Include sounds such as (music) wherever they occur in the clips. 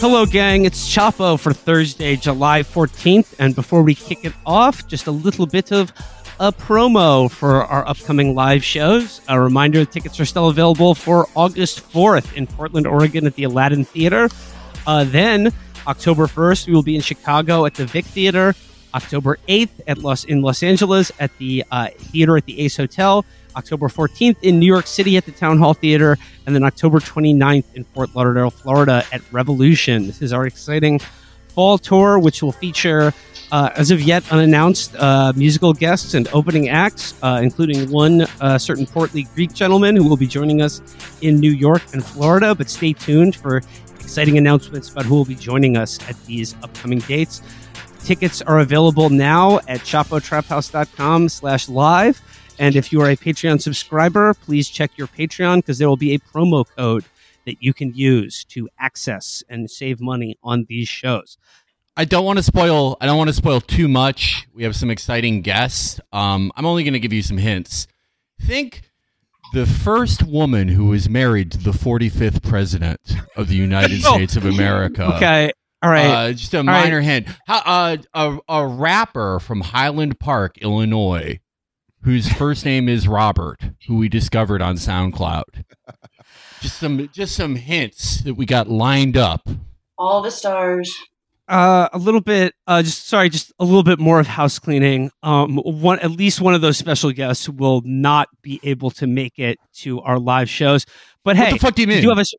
Hello, gang. It's Chapo for Thursday, July 14th. And before we kick it off, just a little bit of a promo for our upcoming live shows. A reminder tickets are still available for August 4th in Portland, Oregon at the Aladdin Theater. Uh, then, October 1st, we will be in Chicago at the Vic Theater. October 8th at Los in Los Angeles at the uh, theater at the Ace Hotel. October 14th in New York City at the Town Hall Theater, and then October 29th in Fort Lauderdale, Florida at Revolution. This is our exciting fall tour, which will feature, uh, as of yet unannounced, uh, musical guests and opening acts, uh, including one uh, certain portly Greek gentleman who will be joining us in New York and Florida. But stay tuned for exciting announcements about who will be joining us at these upcoming dates. Tickets are available now at chapotraphouse.com slash live. And if you are a Patreon subscriber, please check your Patreon because there will be a promo code that you can use to access and save money on these shows. I don't want to spoil. I don't want to spoil too much. We have some exciting guests. Um, I'm only going to give you some hints. Think the first woman who was married to the 45th president of the United (laughs) Oh. States of America. Okay. All right. Uh, just a right. minor hint. How, uh, a, a rapper from Highland Park, Illinois, whose first name is Robert, who we discovered on SoundCloud. (laughs) Just some, just some hints that we got lined up. All the stars. Uh, a little bit. Uh, just sorry, just a little bit more of house cleaning. Um, one at least one of those special guests will not be able to make it to our live shows. But hey, what the fuck do you mean? do have a. s-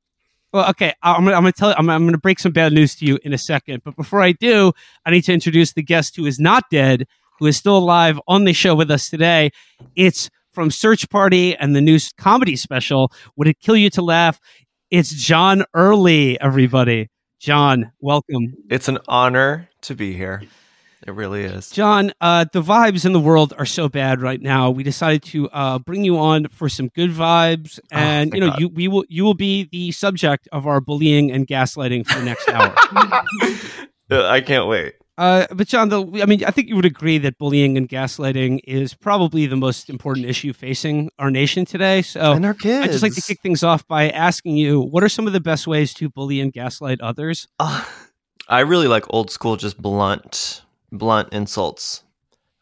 Well, okay, I'm gonna, I'm gonna tell you, I'm, I'm gonna break some bad news to you in a second. But before I do, I need to introduce the guest who is not dead, who is still alive on the show with us today. It's from Search Party and the new comedy special. Would it kill you to laugh? It's John Early, everybody. John, welcome. It's an honor to be here. It really is. John, uh, the vibes in the world are so bad right now. We decided to uh, bring you on for some good vibes, Oh, and thank you know, God. you we will you will be the subject of our bullying and gaslighting for the next hour. (laughs) I can't wait. Uh, but John, though, I mean, I think you would agree that bullying and gaslighting is probably the most important issue facing our nation today. So and our kids. I'd just like to kick things off by asking you, what are some of the best ways to bully and gaslight others? Uh, I really like old school, just blunt, blunt insults.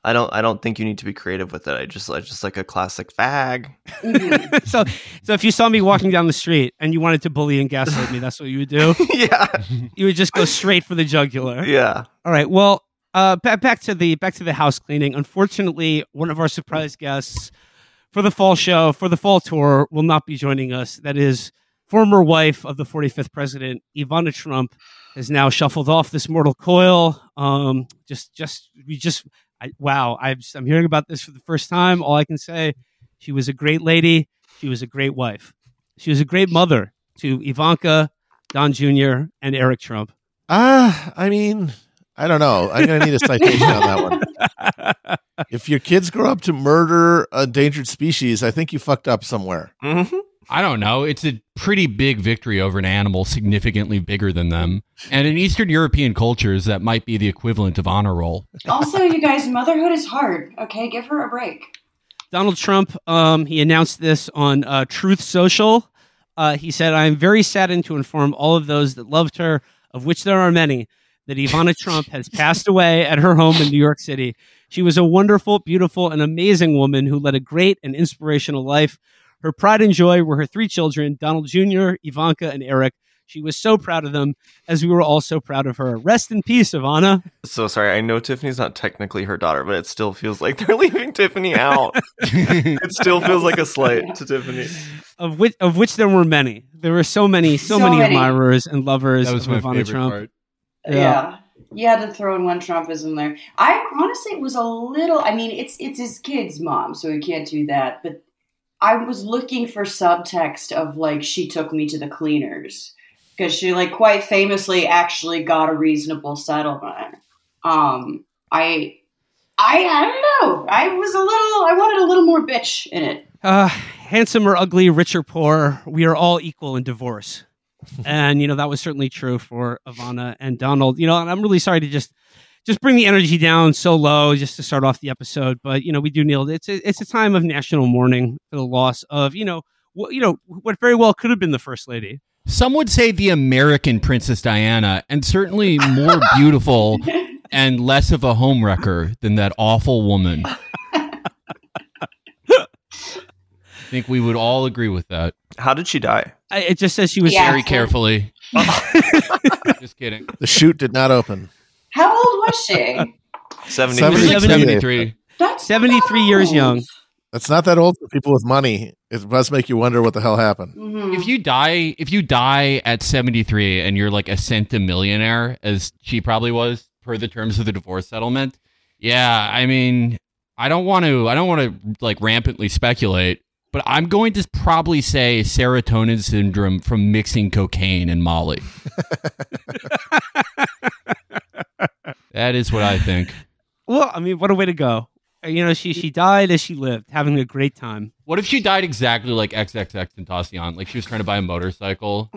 I don't. I don't think you need to be creative with it. I just, I just like a classic fag. Mhm. (laughs) so, so if you saw me walking down the street and you wanted to bully and gaslight me, that's what you would do. (laughs) yeah, You would just go straight for the jugular. yeah. All right. Well, uh, back back to the back to the house cleaning. Unfortunately, one of our surprise guests for the fall show for the fall tour will not be joining us. That is former wife of the 45th president, Ivana Trump, has now shuffled off this mortal coil. Um, just just we just I, wow. I'm I'm hearing about this for the first time. All I can say, she was a great lady. She was a great wife. She was a great mother to Ivanka, Don Jr., and Eric Trump. Ah, I mean, I don't know. I'm gonna need a citation on that one. (laughs) If your kids grow up to murder a endangered species, I think you fucked up somewhere. hmm I don't know. It's a pretty big victory over an animal significantly bigger than them. And in Eastern European cultures, that might be the equivalent of honor roll. also, you guys, motherhood is hard. Okay, give her a break. Donald Trump, um, he announced this on uh, Truth Social. Uh, he said, I am very saddened to inform all of those that loved her, of which there are many, that Ivana (laughs) Trump has passed away at her home in New York City. She was a wonderful, beautiful, and amazing woman who led a great and inspirational life. Her pride and joy were her three children, Donald Jr., Ivanka, and Eric. She was so proud of them, as we were all so proud of her. Rest in peace, Ivana. So sorry. I know Tiffany's not technically her daughter, but it still feels like they're (laughs) leaving Tiffany out. it still feels like a slight to Tiffany. Of which, of which there were many. There were so many, so, So many, many. admirers and lovers that was of my Ivana favorite Trump. part. Yeah. Yeah. You had to throw in one Trumpism there. I honestly was a little. I mean, it's it's his kid's mom, so he can't do that. But I was looking for subtext of like she took me to the cleaners because she like quite famously actually got a reasonable settlement. Um, I, I, I don't know. I was a little. I wanted a little more bitch in it. Uh, handsome or ugly, rich or poor, we are all equal in divorce. (laughs) and you know that was certainly true for Ivana and Donald. You know, and I'm really sorry to just just bring the energy down so low just to start off the episode. But you know, we do kneel. It's a, it's a time of national mourning for the loss of you know what you know what very well could have been the first lady Some would say the American Princess Diana, and certainly more (laughs) beautiful and less of a homewrecker than that awful woman. I think we would all agree with that. How did she die? I, it just says she was Yeah. Very carefully. (laughs) Just kidding. The chute did not open. How old was she? (laughs) 70. Like 73. 73. That's 73 years young. That's not that old for people with money. It does make you wonder what the hell happened. Mhm. If you die, if you die at 73 and you're like a centimillionaire, as she probably was per the terms of the divorce settlement, yeah, I mean, I don't want to, I don't want to like rampantly speculate, but I'm going to probably say serotonin syndrome from mixing cocaine and Molly. (laughs) (laughs) that is what I think. (laughs) Well, I mean, what a way to go. Uh, You know, she she died as she lived, having a great time. What if she died exactly like XXXTentacion? Like she was trying to buy a motorcycle,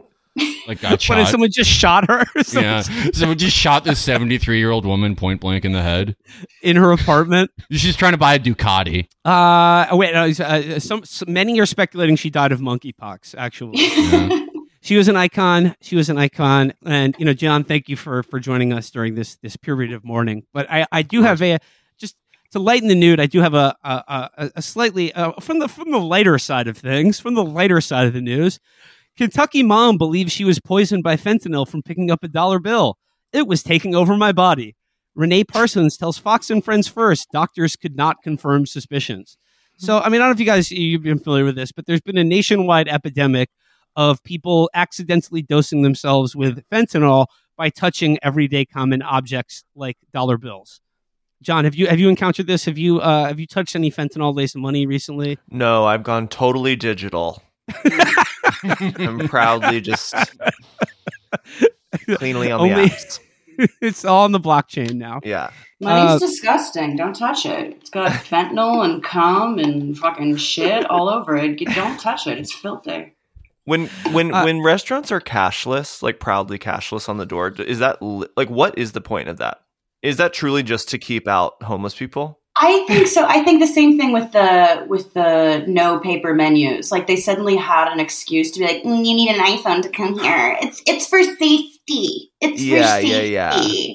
like got shot. (laughs) What if someone just shot her Yeah. (laughs) Someone just shot this 73 year old woman point blank in the head. in her apartment? She's trying to buy a Ducati. Uh, oh, wait, no, uh, some, some many are speculating she died of monkeypox. Actually, Yeah. She was an icon. She was an icon, and you know, John, thank you for for joining us during this this period of mourning. But I I do have a just to lighten the mood. I do have a a, a, a slightly uh, from the from the lighter side of things, from the lighter side of the news. Kentucky mom believes she was poisoned by fentanyl from picking up a dollar bill. It was taking over my body. Renee Parsons tells Fox and Friends first doctors could not confirm suspicions. So, I mean, I don't know if you guys you've been familiar with this, but there's been a nationwide epidemic of people accidentally dosing themselves with fentanyl by touching everyday common objects like dollar bills. John, have you have you encountered this? Have you uh, have you touched any fentanyl laced money recently? No, I've gone totally digital. (laughs) I'm proudly just (laughs) cleanly on the Only- apps. (laughs) it's all on the blockchain now. Yeah. Money's Uh, disgusting. Don't touch it. It's got fentanyl and cum and fucking shit all over it. Don't touch it. It's filthy. When when Uh, when restaurants are cashless, like proudly cashless on the door, is that li- like what is the point of that? Is that truly just to keep out homeless people? I think so. I think the same thing with the with the no paper menus. Like they suddenly had an excuse to be like, mm, "You need an iPhone to come here. It's it's for safety. It's Yeah, for yeah, safety." yeah.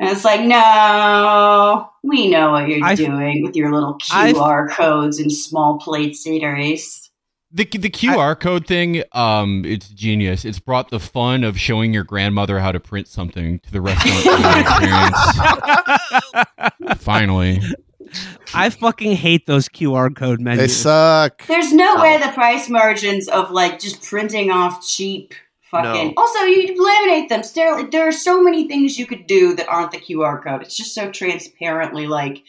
And it's like, no, we know what you're I've- doing with your little I've- QR codes and small plates eateries. The, the QR code thing, um, it's genius. It's brought the fun of showing your grandmother how to print something to the restaurant experience. (laughs) Finally. I fucking hate those QR code menus. They suck. There's no Oh. way the price margins of like just printing off cheap fucking. No. Also, you laminate them. Steril. There are so many things you could do that aren't the QR code. It's just so transparently like.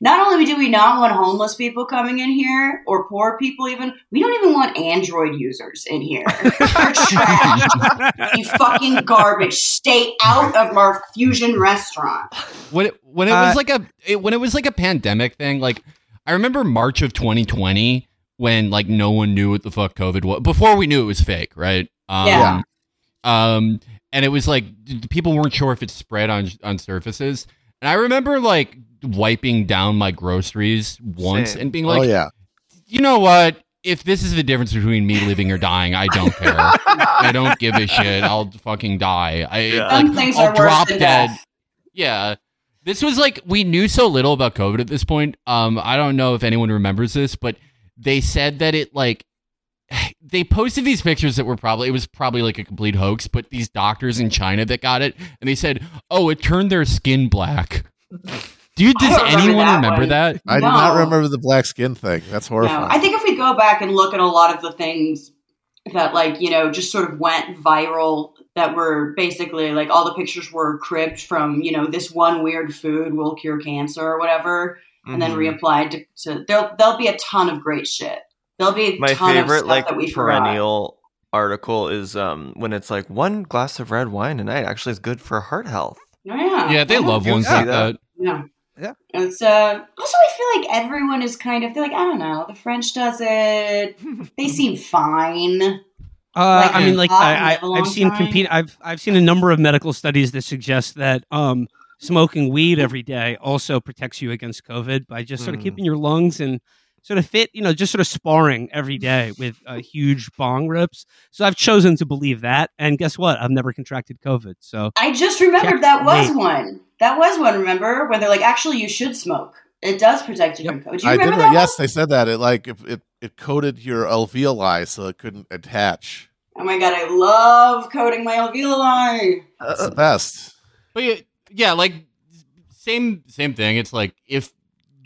Not only do we not want homeless people coming in here or poor people, even we don't even want Android users in here. (laughs) They're trash. you fucking garbage. Stay out of our fusion restaurant. when it, when it Uh, was like a it, when it was like a pandemic thing like i remember march of 2020 when like no one knew what the fuck covid was before we knew it was fake right um Yeah. um and it was like people weren't sure if it spread on on surfaces and i remember like wiping down my groceries once Same. and being like oh yeah. you know what if this is the difference between me living or dying, I don't care. (laughs) I don't give a shit. I'll fucking die. I Yeah. Some like, things I'll are drop than dead. death. Yeah. This was like we knew so little about COVID at this point. Um, I don't know if anyone remembers this, but they said that it like (sighs) they posted these pictures that were probably it was probably like a complete hoax, but these doctors in China that got it and they said, "Oh, it turned their skin black." Dude, I does don't remember anyone that remember one. that? I do not remember the black skin thing. That's No, horrifying. I think if we go back and look at a lot of the things that, like, you know, just sort of went viral, that were basically like all the pictures were cribbed from, you know, this one weird food will cure cancer or whatever, and then Mhm. reapplied to, to there'll there'll be a ton of great shit. There'll be a My ton of favorite stuff like that we forgot. perennial article is um when it's like one glass of red wine a night actually is good for heart health. Oh, yeah, Yeah, they Yeah. love ones like that? that. Yeah. Yeah. It's uh also I feel like everyone is kind of feel like I don't know, the French does it. They (laughs) seem fine. Uh, Like I mean, like I, and I, live a long I've seen time? compete. I've I've seen a number of medical studies that suggest that um, smoking weed every day also protects you against COVID by just sort of Hmm. keeping your lungs in sort of fit, you know, just sort of sparring every day with uh, huge bong rips. So I've chosen to believe that. And guess what? I've never contracted COVID. So I just remembered that was me. one. That was one. Remember where they're like, actually, you should smoke. It does protect you Yep. from COVID. Do you I did. remember re- that? Yes, they said that. It like if it it coated your alveoli so it couldn't attach. Oh my god, I love coating my alveoli. It's the best. But yeah, yeah, like same same thing. It's like if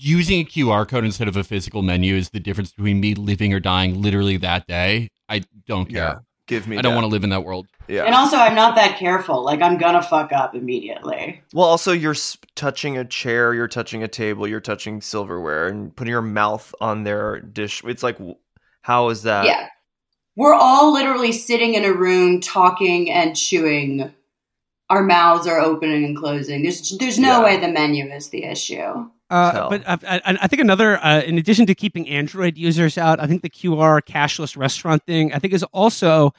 using a QR code instead of a physical menu is the difference between me living or dying literally that day. I don't care. Yeah. Give me. I don't that. want to live in that world. Yeah. And also, I'm not that careful. Like, I'm gonna fuck up immediately. Well, also you're touching a chair, you're touching a table, you're touching silverware, and putting your mouth on their dish. It's like, how is that? yeah. We're all literally sitting in a room talking and chewing. Our mouths are opening and closing. There's there's no Yeah. way the menu is the issue. Uh, but I, I, I think another, uh, in addition to keeping Android users out, I think the QR cashless restaurant thing, I think is also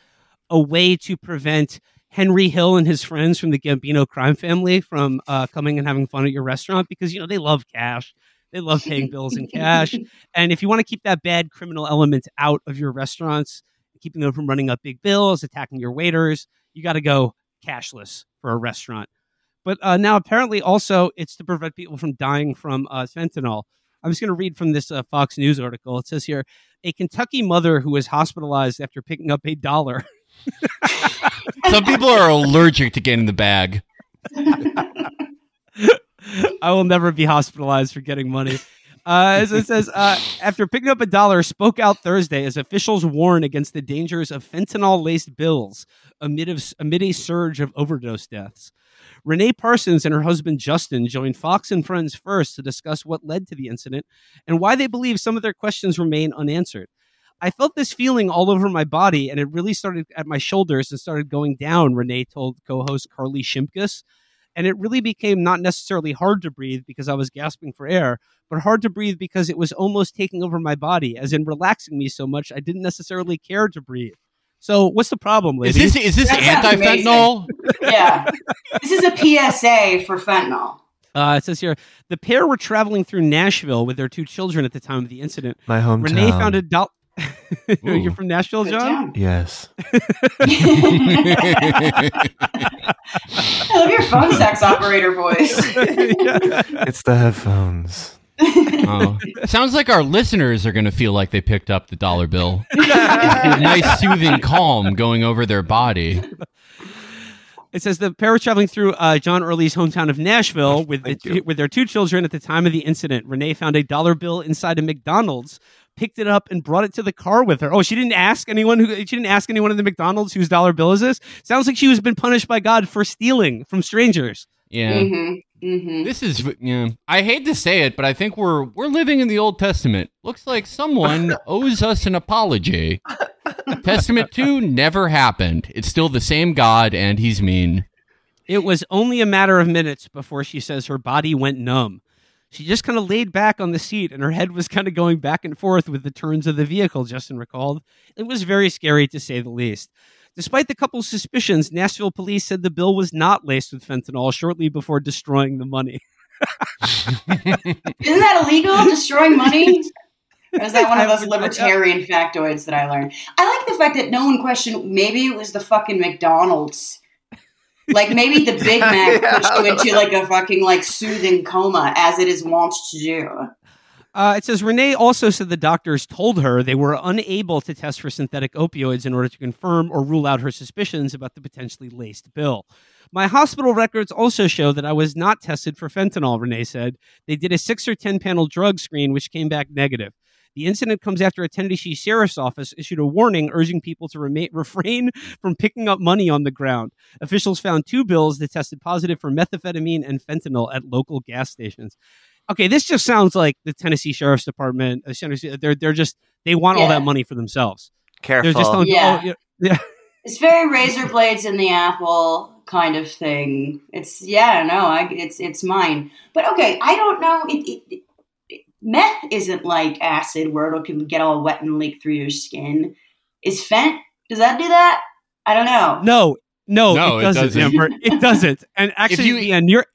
a way to prevent Henry Hill and his friends from the Gambino crime family from uh, coming and having fun at your restaurant because you know they love cash, they love paying bills in cash, (laughs) and if you want to keep that bad criminal element out of your restaurants, keeping them from running up big bills, attacking your waiters, you got to go cashless for a restaurant. But uh, now apparently also it's to prevent people from dying from uh, fentanyl. I'm just going to read from this uh, Fox News article. It says here a Kentucky mother who was hospitalized after picking up a dollar. (laughs) Some people are allergic to getting the bag. (laughs) I will never be hospitalized for getting money. Uh, as it says, uh, after picking up a dollar, spoke out Thursday as officials warn against the dangers of fentanyl laced bills amid, of, amid a surge of overdose deaths. Renee Parsons and her husband Justin joined Fox and Friends first to discuss what led to the incident and why they believe some of their questions remain unanswered. I felt this feeling all over my body, and it really started at my shoulders and started going down, Renee told co host Carly Shimkus. And it really became not necessarily hard to breathe because I was gasping for air, but hard to breathe because it was almost taking over my body, as in relaxing me so much I didn't necessarily care to breathe. So, what's the problem, Is ladies? this is this That sounds anti fentanyl? yeah. This is a PSA for fentanyl. Uh, it says here the pair were traveling through Nashville with their two children at the time of the incident. My hometown. Renee found a dollar. (laughs) You're from Nashville, Good John? town. Yes. (laughs) I love your phone sex operator voice. (laughs) It's the headphones. Oh. Sounds like our listeners are going to feel like they picked up the dollar bill. (laughs) nice soothing calm going over their body. It says the pair was traveling through uh, John Early's hometown of Nashville with the, with their two children at the time of the incident. Renee found a dollar bill inside a McDonald's, picked it up, and brought it to the car with her. Oh, she didn't ask anyone who she didn't ask anyone in the McDonald's whose dollar bill is this. Sounds like she was been punished by God for stealing from strangers. Yeah. hmm hmm This is yeah. I hate to say it, but I think we're we're living in the Old Testament. Looks like someone (laughs) owes us an apology. Testament 2 never happened. It's still the same God and he's mean. It was only a matter of minutes before she says her body went numb. She just kind of laid back on the seat and her head was kind of going back and forth with the turns of the vehicle, Justin recalled. It was very scary to say the least. Despite the couple's suspicions, Nashville police said the bill was not laced with fentanyl shortly before destroying the money. Isn't that illegal? Destroying money? (laughs) Or is that one of those libertarian factoids that I learned? I like the fact that no one questioned. Maybe it was the fucking McDonald's. Like maybe the Big (laughs) Mac pushed you into like a fucking like soothing coma, as it is wont to do. Uh, it says Renee also said the doctors told her they were unable to test for synthetic opioids in order to confirm or rule out her suspicions about the potentially laced bill. My hospital records also show that I was not tested for fentanyl, Renee said. They did a six or 10 panel drug screen, which came back negative. The incident comes after a Tennessee sheriff's office issued a warning urging people to remain, (laughs) refrain from picking up money on the ground. Officials found two bills that tested positive for methamphetamine and fentanyl at local gas stations okay, this just sounds like the Tennessee Sheriff's Department. uh, They're they're just they want all that money for themselves. Careful. They're just telling Yeah. people, oh, yeah, (laughs) It's very razor blades in the apple kind of thing. It's yeah, no, I, it's it's mine. But okay, I don't know. It, it, it, it- meth isn't like acid where it can get all wet and leak through your skin. Is fent? Does that do that? I don't know. no, no, No, it it doesn't. doesn't. Amber. It doesn't. And (laughs) actually, you- yeah, New York. So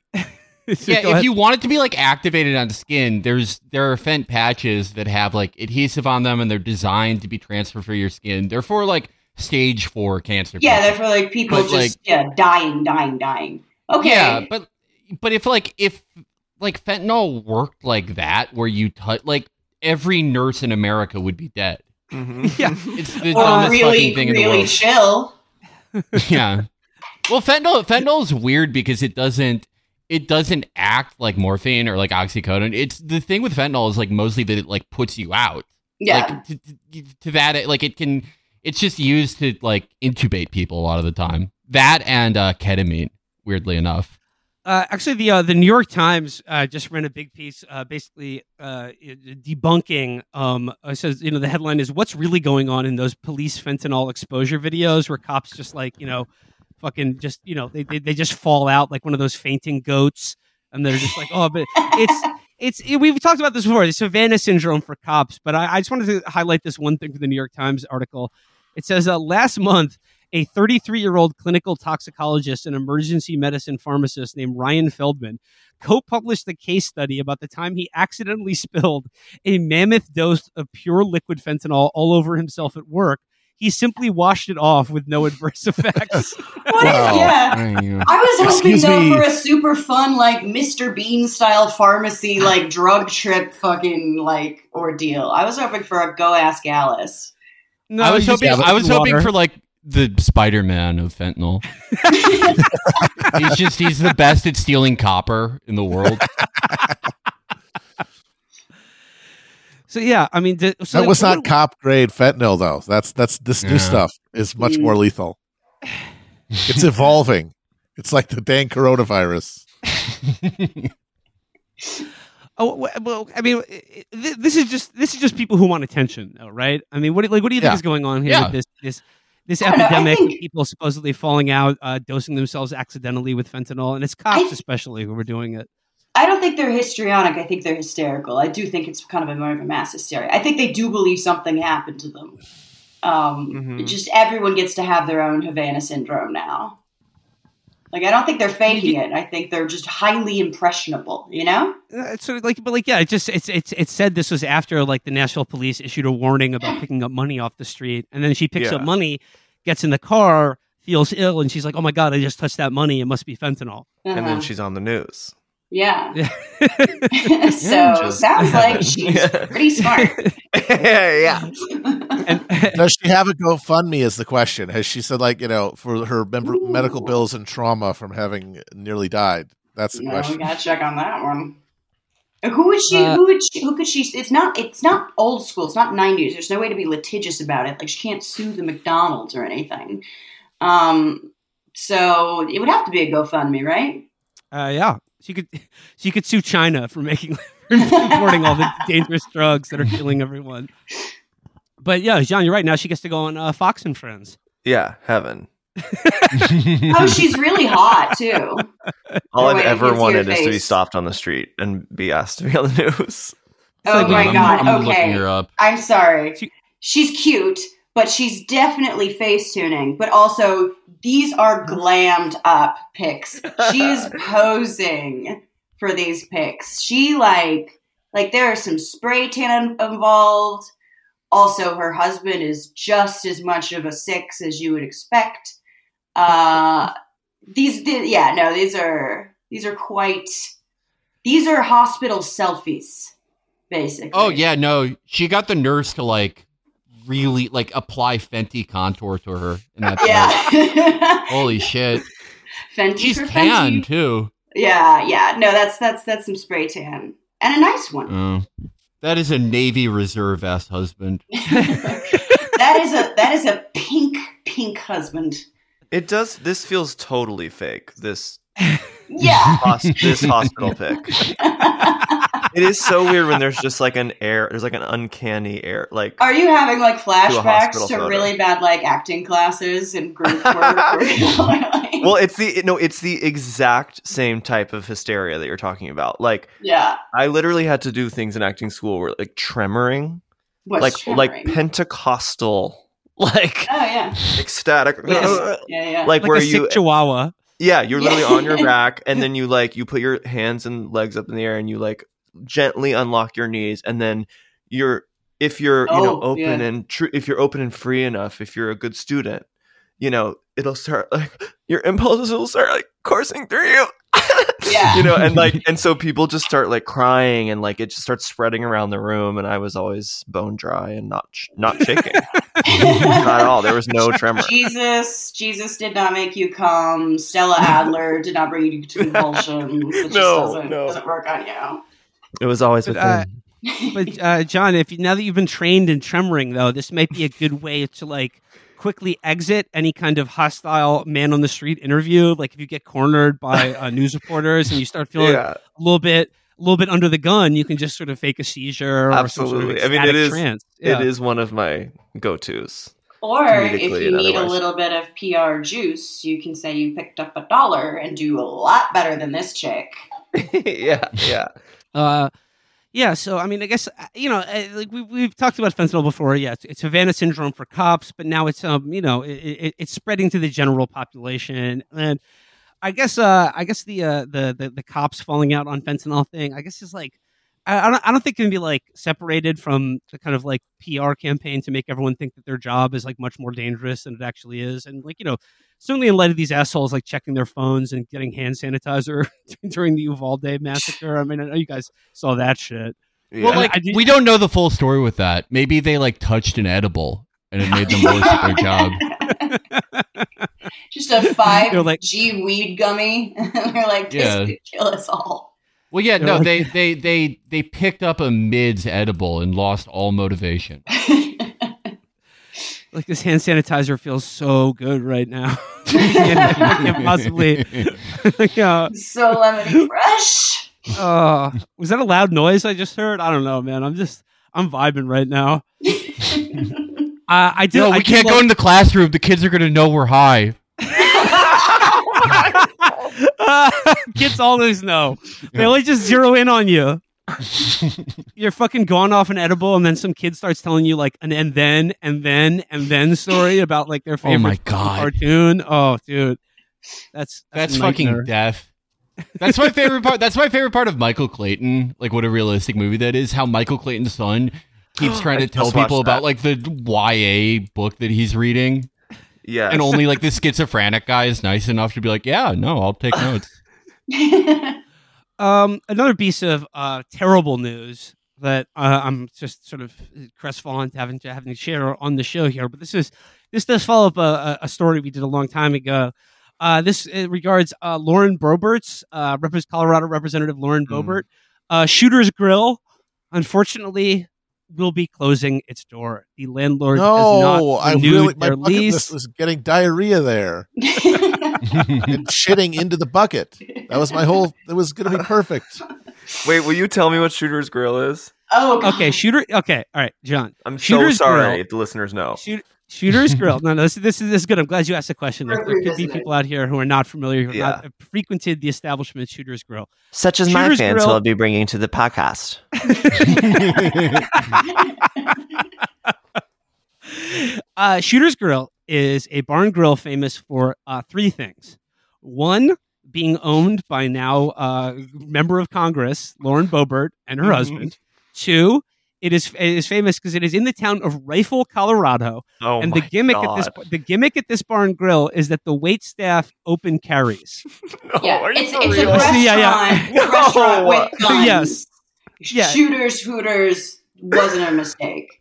(laughs) yeah, if ahead. you want it to be like activated on skin, there's there are Fent patches that have like adhesive on them, and they're designed to be transferred for your skin. They're for like stage four cancer. Yeah, they're for like people But, just like- yeah dying, dying, dying. Okay. Yeah, but but if like if like fentanyl worked like that, where you touch like every nurse in America would be dead. Mhm. (laughs) Yeah. (laughs) It's the or dumbest really, fucking thing in the really world. chill. yeah. Well, fentanyl fentanyl is weird because it doesn't it doesn't act like morphine or like oxycodone. It's the thing with fentanyl is like mostly that it like puts you out. Yeah. Like to, to, to that it, like it can it's just used to like intubate people a lot of the time. That and uh ketamine, weirdly enough. Uh, actually, the uh, the New York Times uh, just ran a big piece, uh, basically uh, debunking. Um, it says you know the headline is "What's really going on in those police fentanyl exposure videos where cops just like you know, fucking just you know they they, they just fall out like one of those fainting goats, and they're just like oh, but it's it's it, we've talked about this before, the Havana syndrome for cops. But I, I just wanted to highlight this one thing from the New York Times article. It says uh, last month a 33 year old clinical toxicologist and emergency medicine pharmacist named Ryan Feldman co published a case study about the time he accidentally (laughs) spilled a mammoth dose of pure liquid fentanyl all over himself at work. He simply washed it off with no adverse (laughs) effects. What is- Wow. yeah. I was hoping Excuse though me. for a super fun like Mr. Bean style pharmacy like drug trip fucking like ordeal. I was hoping for a go ask Alice. no, I was hoping I was in hoping water. for like the Spider Man of fentanyl. (laughs) he's just he's the best at stealing copper in the world. (laughs) So yeah, I mean, the, so that like, was not cop grade fentanyl though. That's that's this Yeah. new stuff is much more lethal. (sighs) It's evolving. It's like the dang coronavirus. (laughs) Oh well, well, I mean, it- it- this is just this is just people who want attention, though, right? I mean, what do- like what do you think Yeah. is going on here Yeah. with this this this I know, epidemic? think- people supposedly falling out, uh, dosing themselves accidentally with fentanyl, and it's cops I- especially who were doing it. I don't think they're histrionic. I think they're hysterical. I do think it's kind of a more of a mass hysteria. I think they do believe something happened to them. Um, Mhm. Just everyone gets to have their own Havana syndrome now. Like I don't think they're faking it. I think they're just highly impressionable. You know? Uh, It's sort of like, but like, yeah, it just it's it's it said this was after like the Nashville police issued a warning about (laughs) picking up money off the street, and then she picks up money, gets in the car, feels ill, and she's like, "Oh my god, I just touched that money. It must be fentanyl." And Uh-huh. then she's on the news. Yeah. Yeah. (laughs) (laughs) so Just- sounds like (laughs) she's Yeah. pretty smart. yeah. and Does she have a GoFundMe? Is the question. Has she said like you know for her mem- medical bills and trauma from having nearly died? That's the No, we question. gotta check on that one. Who would she? Uh, who would she? Who could she? It's not. It's not old school. It's not nineties. There's no way to be litigious about it. Like she can't sue the McDonald's or anything. Um. So it would have to be a GoFundMe, right? Uh, yeah, she could (laughs) she could sue China for making (laughs) for importing all the dangerous drugs that are killing everyone. But yeah, John, you're right. Now she gets to go on uh, Fox and Friends. Yeah, heaven. (laughs) Oh, she's really hot too. All I've ever wanted is to be stopped on the street and be asked to be on the news. Oh like, my I'm, god. I'm looking okay, her up. I'm sorry. She- She's cute, but she's definitely face tuning. But also, these are glammed up pics. She's (laughs) posing for these pics. She like like there are some spray tan involved. Also, her husband is just as much of a six as you would expect. Uh, these, the, yeah, no, these are these are quite. These are hospital selfies, basically. Oh yeah, no, she got the nurse to like really like apply Fenty contour to her in that. pic. (laughs) Yeah. (laughs) Holy shit. Fenty She's for tan Fenty. too. Yeah, yeah. No, that's that's that's some spray tan. And a nice one. Oh. that is a Navy Reserve ass husband. (laughs) that is a that is a pink pink husband. It does. This feels totally fake. This Yeah. hos- this hospital pic. It is so weird when there's just like an air. There's like an uncanny air. Like Are you having like flashbacks hospital to really bad like acting classes and group work? where you're like- well, it's the no. It's the exact same type of hysteria that you're talking about. Like yeah. I literally had to do things in acting school where like tremoring, What's like like? Pentecostal, (laughs) like Oh yeah. ecstatic, Yes. Yeah, yeah. like, Like where a you sick chihuahua. Yeah, you're literally on your (laughs) back, and then you like you put your hands and legs up in the air, and you like gently unlock your knees, and then you're if you're you know Oh, open yeah. and true if you're open and free enough, if you're a good student, you know it'll start (laughs) like your impulses will start like coursing through you. Yeah. (laughs) you know, and like (laughs) and so people just start like crying, and like it just starts spreading around the room, and I was always bone dry and not sh- not shaking, not at all. There was no tremor. Jesus, Jesus did not make you come. Stella Adler did not bring you to convulsions. It just No, doesn't, no. doesn't work on you. It was always But, within. uh, But uh, John, if you, now that you've been trained in tremoring, though, this might be a good way to like quickly exit any kind of hostile man on the street interview. Like if you get cornered by uh, (laughs) news reporters and you start feeling yeah. a little bit, a little bit under the gun, you can just sort of fake a seizure. Or some sort of Absolutely. I mean, it ecstatic is- Trance. It Yeah. is one of my go tos. Or if you and need a little bit of PR juice, you can say you picked up a dollar and do a lot better than this chick. (laughs) yeah, yeah. Uh, yeah. So I mean, I guess uh, you know, uh, like we we've talked about fentanyl before. Yeah, it's, Havana syndrome for cops, but now it's um, you know, it, it, it's spreading to the general population, and I guess uh, I guess the uh, the, the the cops falling out on fentanyl thing, I guess is like. I I don't, I don't think it can be like separated from the kind of like PR campaign to make everyone think that their job is like much more dangerous than it actually is. And like, you know, certainly in light of these assholes like checking their phones and getting hand sanitizer (laughs) during the Uvalde massacre. I mean, I know you guys saw that shit. yeah. Well, like I do- we don't know the full story with that. Maybe they like touched an edible and it made them worse at their job. (laughs) Just a five (laughs) You're like- G weed gummy. They're like, this Yeah. could kill us all. Well, yeah, They're no, like- they they they they picked up a mids edible and lost all motivation. (laughs) Like this hand sanitizer feels so good right now. (laughs) I can't, can't possibly. (laughs) yeah. so lemony fresh. Uh, was that a loud noise I just heard? I don't know, man. I'm just I'm vibing right now. Uh, I do. No, I we do can't go love- in the classroom. The kids are going to know we're high. (laughs) Kids always know. They always just zero in on you. (laughs) You're fucking gone off an edible, and then some kid starts telling you like an and then and then and then story about like their favorite (laughs) Oh my God. cartoon. Oh, dude, that's That's a fucking death. That's my favorite part. That's my favorite part of Michael Clayton. Like what a realistic movie that is. How Michael Clayton's son keeps (gasps) trying to tell just watched people about like the YA book that he's reading, yeah. and only like the schizophrenic guy is nice enough to be like, "Yeah, no, I'll take (laughs) notes." Um, another piece of uh, terrible news that uh, I'm just sort of crestfallen to having to having to share on the show here. But this is this does follow up a, a- a story we did a long time ago. Uh, this uh, regards uh, Lauren Boebert's uh, repres Colorado Representative Lauren Mm. Boebert. Uh, Shooter's Grill, unfortunately, will be closing its door. The landlord has No, not I renewed really my their bucket lease. list was getting diarrhea there (laughs) and shitting into the bucket. That was my whole. It was going to be perfect. Wait, will you tell me what Shooter's Grill is? oh, God. Okay, Shooter. Okay, all right, John. I'm Shooter's so sorry Grill. if the listeners know. Shoot, Shooter's Grill. (laughs) No, no, this, this is this is good. I'm glad you asked the question. There, there could be people out here who are not familiar, who have Yeah. not frequented the establishment Shooter's Grill. Such as Shooter's my fans Grill- who I'll be bringing to the podcast. (laughs) (laughs) Uh, Shooter's Grill is a barn grill famous for uh, three things. One, being owned by now uh, member of Congress Lauren Boebert and her Mhm. husband. Two, it is it is famous because it is in the town of Rifle, Colorado, Oh and the gimmick God. at this the gimmick at this barn grill is that the wait staff open carries. (laughs) No, (laughs) Yeah, are you it's, for it's a real? restaurant, (laughs) Yeah, yeah. a restaurant with guns. Yes. Yeah. Shooters, Hooters wasn't a mistake.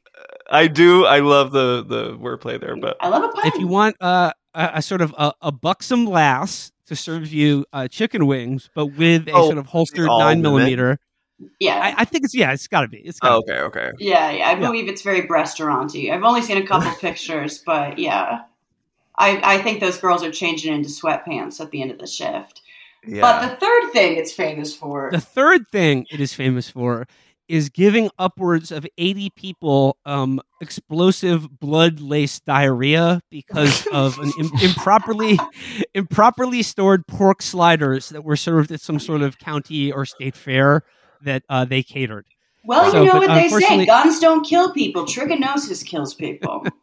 I do. I love the the wordplay there, but I love a pun. if you want uh, a, a sort of a, a buxom lass to serve you uh, chicken wings, but with a Oh, sort of holstered nine millimeter, yeah. I, I think it's yeah, it's got to be. It's got oh, okay, okay. Yeah, yeah, I Yeah. believe it's very restauranty. I've only seen a couple (laughs) pictures, but yeah, I I think those girls are changing into sweatpants at the end of the shift. Yeah. But the third thing it's famous for, The third thing it is famous for is giving upwards of 80 people um, explosive blood laced diarrhea because of an im- (laughs) improperly improperly stored pork sliders that were served at some sort of county or state fair that uh, they catered. well, So, you know but what they say: guns don't kill people, trichinosis kills people. (laughs)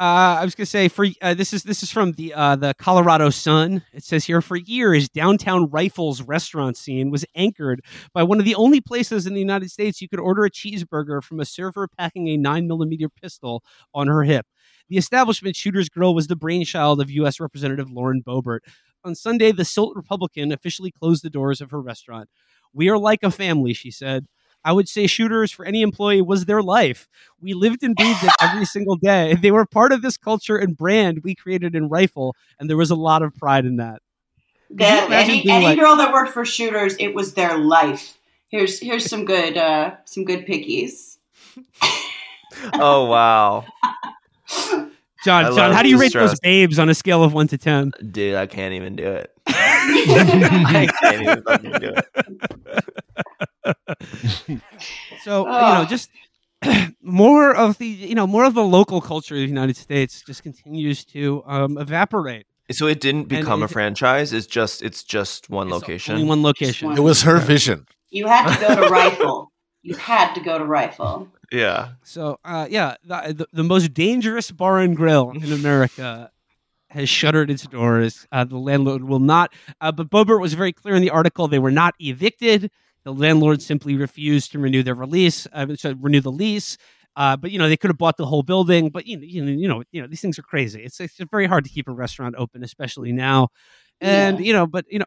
Uh, I was gonna say for uh, this is this is from the uh, the Colorado Sun. It says here for years, downtown Rifles restaurant scene was anchored by one of the only places in the United States you could order a cheeseburger from a server packing a nine millimeter pistol on her hip. The establishment Shooter's Grill was the brainchild of U.S. Representative Lauren Boebert. On Sunday, the Silt Republican officially closed the doors of her restaurant. We are like a family, she said. I would say shooters for any employee was their life. We lived and breathed it every (laughs) single day. They were part of this culture and brand we created in Rifle, and there was a lot of pride in that. Could That, any any like- girl that worked for shooters, it was their life. Here's here's some good uh some good pickies. (laughs) Oh wow, John, I John, how do you the rate those babes on a scale of one to ten? dude, I can't even do it. I can't even (laughs) fucking do it. (laughs) So you know, just (clears throat) more of the you know more of the local culture of the United States just continues to um, evaporate. So it didn't become a franchise. It's just it's just one It's location. only one location. one. It was her vision. You had to go to (laughs) Rifle. You had to go to Rifle. yeah. So, uh, yeah, the, the, the most dangerous bar and grill in America has shuttered its doors. Uh, the landlord will not, uh, but Boebert was very clear in the article they were not evicted. The landlord simply refused to renew their release, uh, so renew the lease. Uh, but you know they could have bought the whole building. But you know, you know, you know, you know these things are crazy. It's it's very hard to keep a restaurant open, especially now. And Yeah. you know, but you know,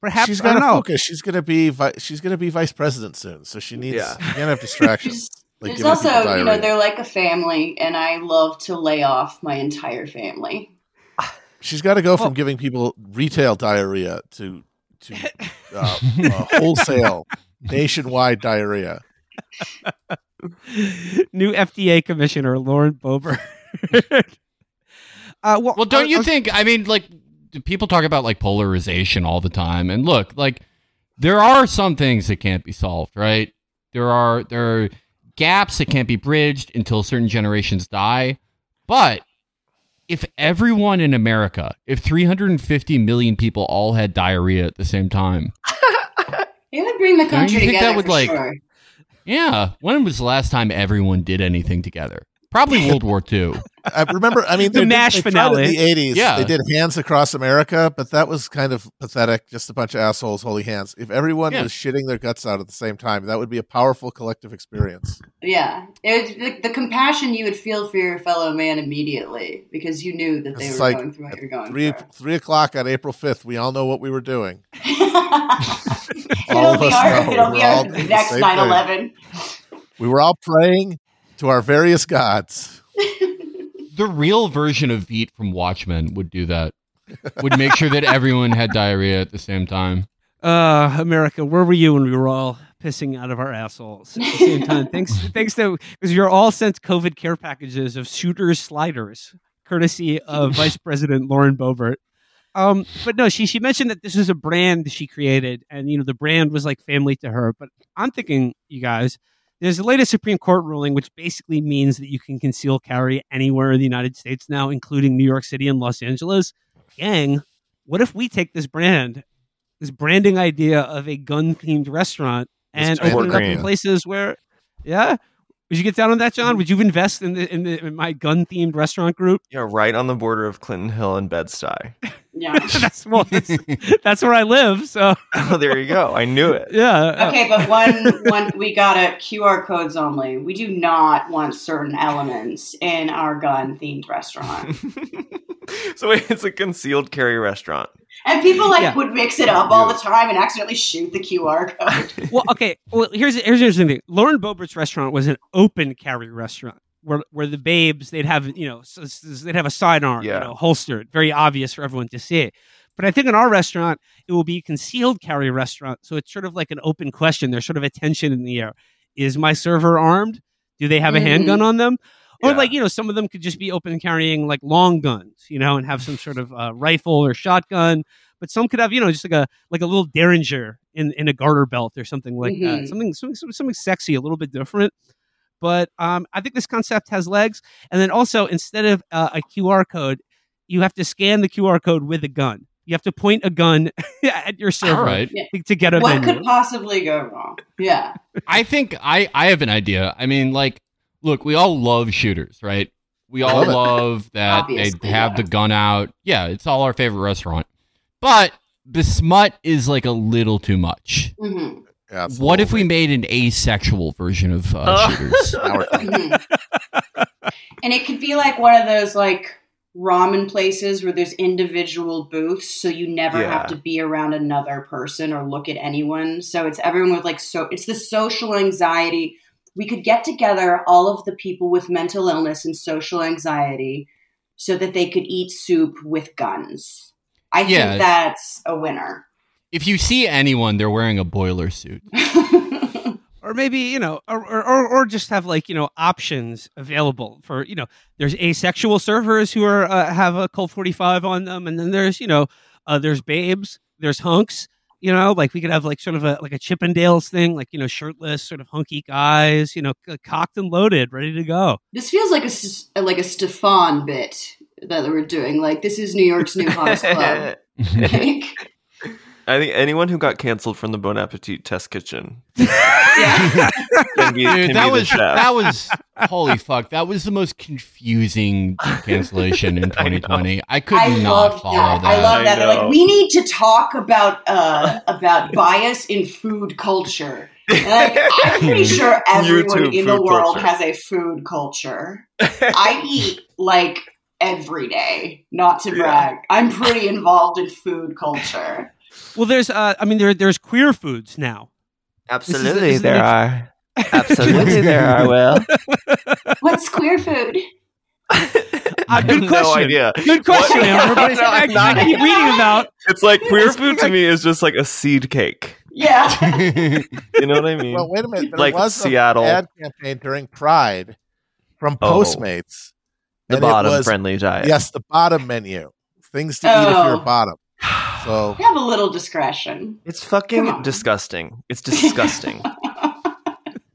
perhaps she's I got to focus. She's gonna be vi- she's gonna be vice president soon, so she needs. Yeah. You can't have distractions. There's, Like there's also, you know, they're like a family, and I love to lay off my entire family. She's got to go from Well- giving people retail diarrhea to to (laughs) uh, uh, wholesale nationwide diarrhea. New FDA commissioner Lauren Boebert. (laughs) uh, well, Well, don't I- you I- think? I mean, like, people talk about like polarization all the time, and look, like, there are some things that can't be solved, right? There are there are gaps that can't be bridged until certain generations die. But if everyone in America, if 350 million people all had diarrhea at the same time, (laughs) It would bring the country think that together would, like- sure. yeah, when was the last time everyone did anything together? Probably (laughs) World War II. I remember. I mean, The they did- tried finale. in the eighties. Yeah. they did hands across America, but that was kind of pathetic. Just a bunch of assholes holding hands. If everyone Yeah. was shitting their guts out at the same time, that would be a powerful collective experience. Yeah, it the, the compassion you would feel for your fellow man immediately because you knew that they It's were like going through what you're going Three through. three o'clock on April fifth. We all know what we were doing. (laughs) it'll All of us our, know. it'll be We're all our next same 9/11. We were all praying to our various gods. (laughs) the real version of Veidt from Watchmen would do that. Would make sure that everyone had diarrhea at the same time. Uh, America, where were you when we were all pissing out of our assholes at the same time? (laughs) thanks, thanks to because you're all sent COVID care packages of shooters sliders, courtesy of (laughs) Vice President Lauren Boebert. Um, but no, she she mentioned that this is a brand she created, and you know the brand was like family to her. But I'm thinking, you guys, there's the latest Supreme Court ruling, which basically means that you can conceal carry anywhere in the United States now, including New York City and Los Angeles. Gang, what if we take this brand this branding idea of a gun themed restaurant and open it up in places where, yeah. Would you get down on that, John? Would you invest in the in, the, in my gun themed restaurant group? Yeah, right on the border of Clinton Hill and Bed Stuy. (laughs) Yeah. (laughs) that's well, that's, that's where I live. So (laughs) Oh, there you go. I knew it. yeah. Okay, but one one we got it QR codes only. We do not want certain elements in our gun themed restaurant. (laughs) so it's a concealed carry restaurant. And people like Yeah. would mix it up all the time and accidentally shoot the QR code. well, okay. Well, here's here's the interesting thing. Lauren Boebert's restaurant was an open carry restaurant where where the babes they'd have you know s- s- they'd have a sidearm Yeah. you know holstered, very obvious for everyone to see. But I think in our restaurant it will be a concealed carry restaurant, so it's sort of like an open question. There's sort of a tension in the air. Is my server armed? Do they have a Mhm. handgun on them? Or Yeah. like you know, some of them could just be open carrying like long guns, you know, and have some sort of uh, rifle or shotgun. But some could have you know just like a like a little derringer in in a garter belt or something like that. Mhm. Something, something something something sexy, a little bit different. But um, I think this concept has legs. And then also instead of uh, a QR code, you have to scan the QR code with a gun. You have to point a gun (laughs) at your server All right. to, to get a what menu. could possibly go wrong? Yeah. I think I I have an idea. I mean, like, look, we all love shooters, right? We all Love that Obviously, they have yeah. the gun out. Yeah, it's all our favorite restaurant. But the smut is like a little too much. Mhm, Yeah, it's a What if we made an asexual version of uh, Oh. shooters? (laughs) Now we're- (laughs) and it could be like one of those like ramen places where there's individual booths, so you never Yeah. have to be around another person or look at anyone. So it's everyone with like so it's the social anxiety. We could get together all of the people with mental illness and social anxiety so that they could eat soup with guns. I Yeah. think that's a winner. If you see anyone, they're wearing a boiler suit. (laughs) or maybe you know or, or, or or just have like you know options available for you know there's asexual servers who are uh, have a colt 45 on them and then there's you know uh, there's babes there's hunks you know like we could have like sort of a like a chippendales thing like you know shirtless sort of hunky guys you know cocked and loaded ready to go This feels like a s- like a Stefan bit that we're doing. Like this is New York's new hottest club. (laughs) Like, I think anyone who got canceled from the Bon Appetit test kitchen yeah. can be, can Dude, be that the was chef. that was holy fuck. That was the most confusing cancellation in (laughs) 2020. I, could I not follow that. that. I love I that. They're like, we need to talk about uh, (laughs) about bias in food culture. Like, I'm pretty (laughs) sure everyone YouTube in the world culture. has a food culture. I eat like every day. Not to Yeah. brag, I'm pretty involved in food culture. Well there's uh i mean there there's queer foods now Absolutely, this is there an- are. (laughs) Absolutely, there are. Will. What's queer food? Uh, good no question. idea. good question What? Amber, (laughs) No, I, not- I keep reading about It's like queer food to me is just like a seed cake. Yeah. (laughs) You know what I mean? Well, wait a minute. There Like was Seattle. an ad campaign during Pride from Oh. Postmates. the bottom was- friendly diet. Yes, the bottom menu. Things to eat if you're Oh. bottom. So Have a little discretion. It's fucking disgusting. It's (laughs) disgusting.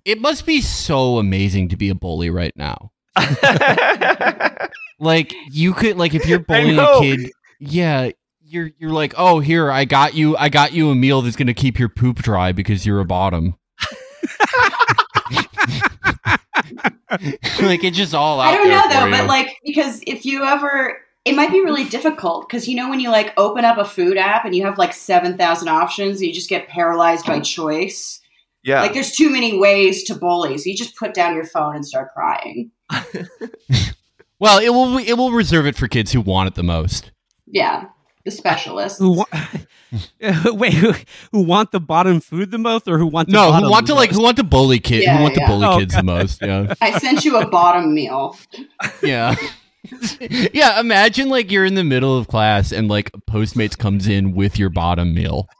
it must be so amazing to be a bully right now. (laughs) Like you could like if you're bullying a know. kid, yeah, you're you're like, "Oh, here, I got you I got you a meal that's going to keep your poop dry because you're a bottom." (laughs) like it's just all out I don't there know for though, you. but like because if you ever it might be really difficult because you know when you like open up a food app and you have like 7,000 options you just get paralyzed by choice. yeah. Like there's too many ways to bully. So you just put down your phone and start crying. (laughs) well, it will it will reserve it for kids who want it the most. Yeah. The specialist. who wa- (laughs) wait who, who want the bottom food the most or who want the No, bottom who want to the like who want to bully kid Yeah, who want yeah. to bully Oh, kids the most, yeah. I sent you a bottom meal. Yeah. (laughs) (laughs) yeah, imagine like you're in the middle of class and like Postmates comes in with your bottom meal. (laughs)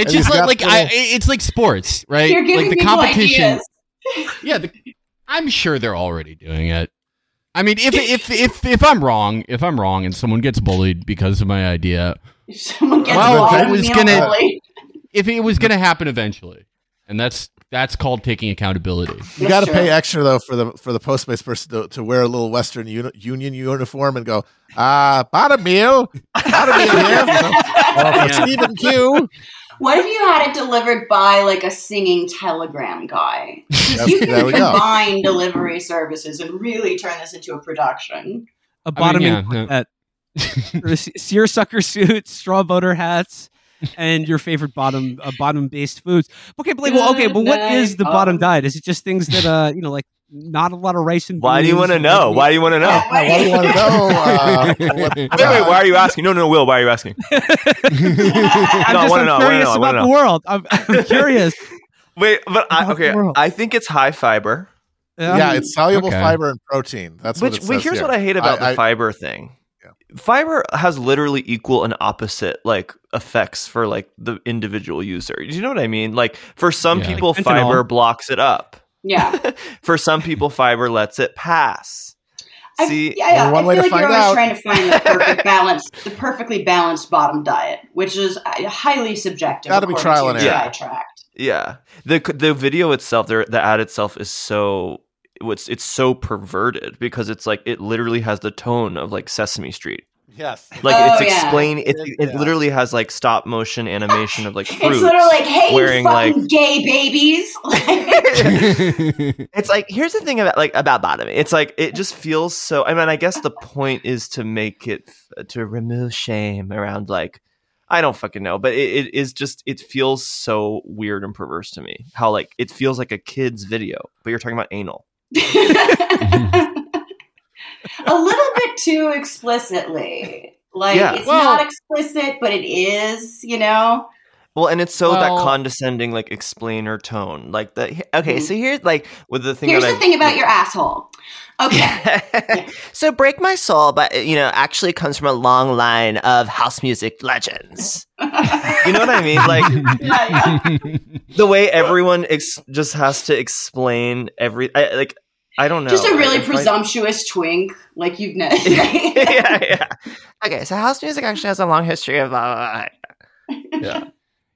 It's just like like I, it's like sports, right? You're giving like the competition. ideas. (laughs) Yeah, the, I'm sure they're already doing it. I mean, if if if if I'm wrong, if I'm wrong, and someone gets bullied because of my idea, If someone gets Well, bottom I was gonna- bullied, if it was going to happen eventually, and that's that's called taking accountability. you got to pay extra though for the for the Postmates person to, to wear a little Western uni- Union uniform and go, ah, bottom meal, bottom meal here, or Yeah. Stephen Q. What if you had it delivered by like a singing telegram guy? 'Cause Yep, you there can we go. combine delivery services and really turn this into a production. a bottom yeah, meal no. that (laughs) seersucker suits straw boater hats and your favorite bottom uh, bottom based foods okay but like well okay but what is the bottom night, diet is it just things that uh you know like not a lot of rice and Why do you want to know? red Why do you want to know? Yeah. Why do you want to know? (laughs) Uh, (laughs) Wait, wait. Why are you asking? No, no, Will. Why are you asking? (laughs) I'm No, I just wanna I'm know, I wanna curious know, about wanna the world. I'm, I'm curious. Wait, but I, okay. I think it's high fiber. Yeah, it's soluble Okay. fiber and protein. That's what Which it wait, says here's here. what I hate about I- the I- fiber thing. Yeah. Fiber has literally equal and opposite like effects for like the individual user. Do you know what I mean? Like for some Yeah. people, Like fiber blocks it up. Yeah. (laughs) For some people, fiber lets it pass. I, See, yeah, yeah. One I way feel to like you're find always out- trying to find the (laughs) perfect balance, the perfectly balanced bottom diet, which is uh, highly subjective. Gotta be trial to and error. GI tract. yeah. the The video itself, the the ad itself, is so what's it's so perverted because it's like it literally has the tone of like Sesame Street. Yes. Like Oh, it's yeah. explain. It, it Yeah. literally has like stop motion animation of like fruits. (laughs) It's literally like, hey, wearing, fucking like- gay babies. (laughs) it's like here's the thing about like about bottoming. It's like it just feels so. I mean, I guess the point is to make it to remove shame around like I don't fucking know, but it, it is just it feels so weird and perverse to me. How like it feels like a kid's video, but you're talking about anal. A little bit too explicitly. Like Yeah. it's Well- not explicit, but it is, you know. Well, and it's so Well- that condescending like explainer tone, like the okay. Mhm. So here's like with the thing. Here's that the I- thing about your asshole. Okay. (laughs) so break my soul but you know actually comes from a long line of house music legends you know what i mean like Yeah, (laughs) the way everyone ex- just has to explain every I, like i don't know Just a really If I- presumptuous twink, like you've never. (laughs) yeah yeah okay so house music actually has a long history of blah, blah, blah. yeah